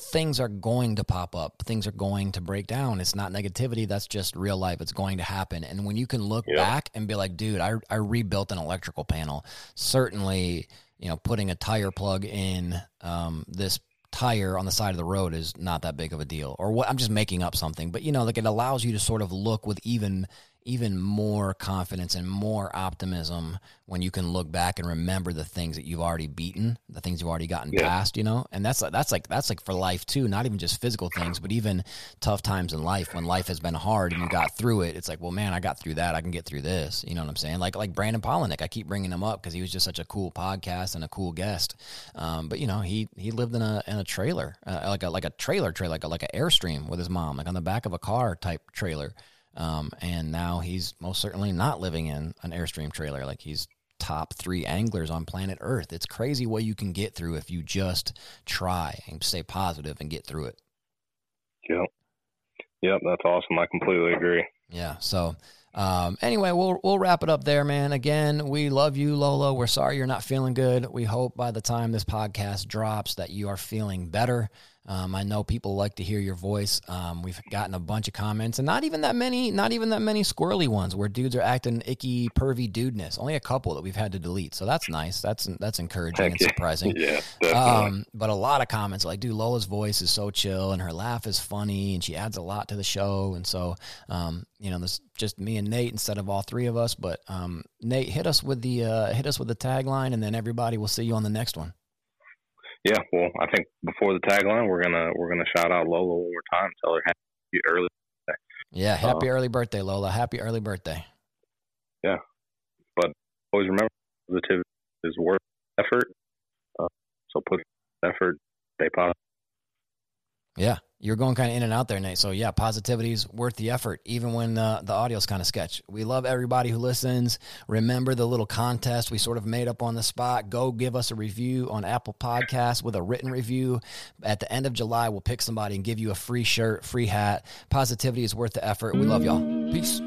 things are going to pop up. Things are going to break down. It's not negativity. That's just real life. It's going to happen. And when you can look yep. back and be like dude I, I rebuilt an electrical panel. Certainly you know putting a tire plug in um, this tire on the side of the road is not that big of a deal. Or what i'm just making up something. But you know like it allows you to sort of look with even even more confidence and more optimism when you can look back and remember the things that you've already beaten, the things you've already gotten yeah. past, you know? And that's that's like that's like for life too, not even just physical things, but even tough times in life when life has been hard and you got through it. It's like, well, man, I got through that. I can get through this. You know what I'm saying? Like like Brandon Palaniuk, I keep bringing him up because he was just such a cool podcast and a cool guest. Um, but you know, he he lived in a in a trailer, uh, like a like a trailer trailer, like a like an airstream with his mom, like on the back of a car type trailer. Um, and now he's most certainly not living in an Airstream trailer. Like he's top three anglers on planet Earth. It's crazy what you can get through if you just try and stay positive and get through it. Yep. Yep, that's awesome. I completely agree. Yeah. So um, anyway, we'll we'll wrap it up there, man. Again, we love you, Lola. We're sorry you're not feeling good. We hope by the time this podcast drops that you are feeling better. Um, I know people like to hear your voice. Um, we've gotten a bunch of comments, and not even that many, not even that many squirrely ones where dudes are acting icky, pervy dudeness. Only a couple that we've had to delete, so that's nice. That's that's encouraging Heck and surprising. Yeah, um, but a lot of comments like, "Dude, Lola's voice is so chill, and her laugh is funny, and she adds a lot to the show." And so, um, you know, this just me and Nate instead of all three of us. But um, Nate, hit us with the uh, hit us with the tagline, and then everybody will see you on the next one yeah, well, I think before the tagline, we're gonna we're gonna shout out Lola one more time. Tell her happy early. Birthday. Yeah, happy uh, early birthday, Lola. Happy early birthday. Yeah, but always remember, positivity is worth effort. Uh, so put effort, stay positive. Yeah, you're going kind of in and out there, Nate. So yeah, positivity is worth the effort, even when uh, the audio's kind of sketch. We love everybody who listens. Remember the little contest we sort of made up on the spot. Go give us a review on Apple Podcasts with a written review. At the end of July, we'll pick somebody and give you a free shirt, free hat. Positivity is worth the effort. We love y'all. Peace.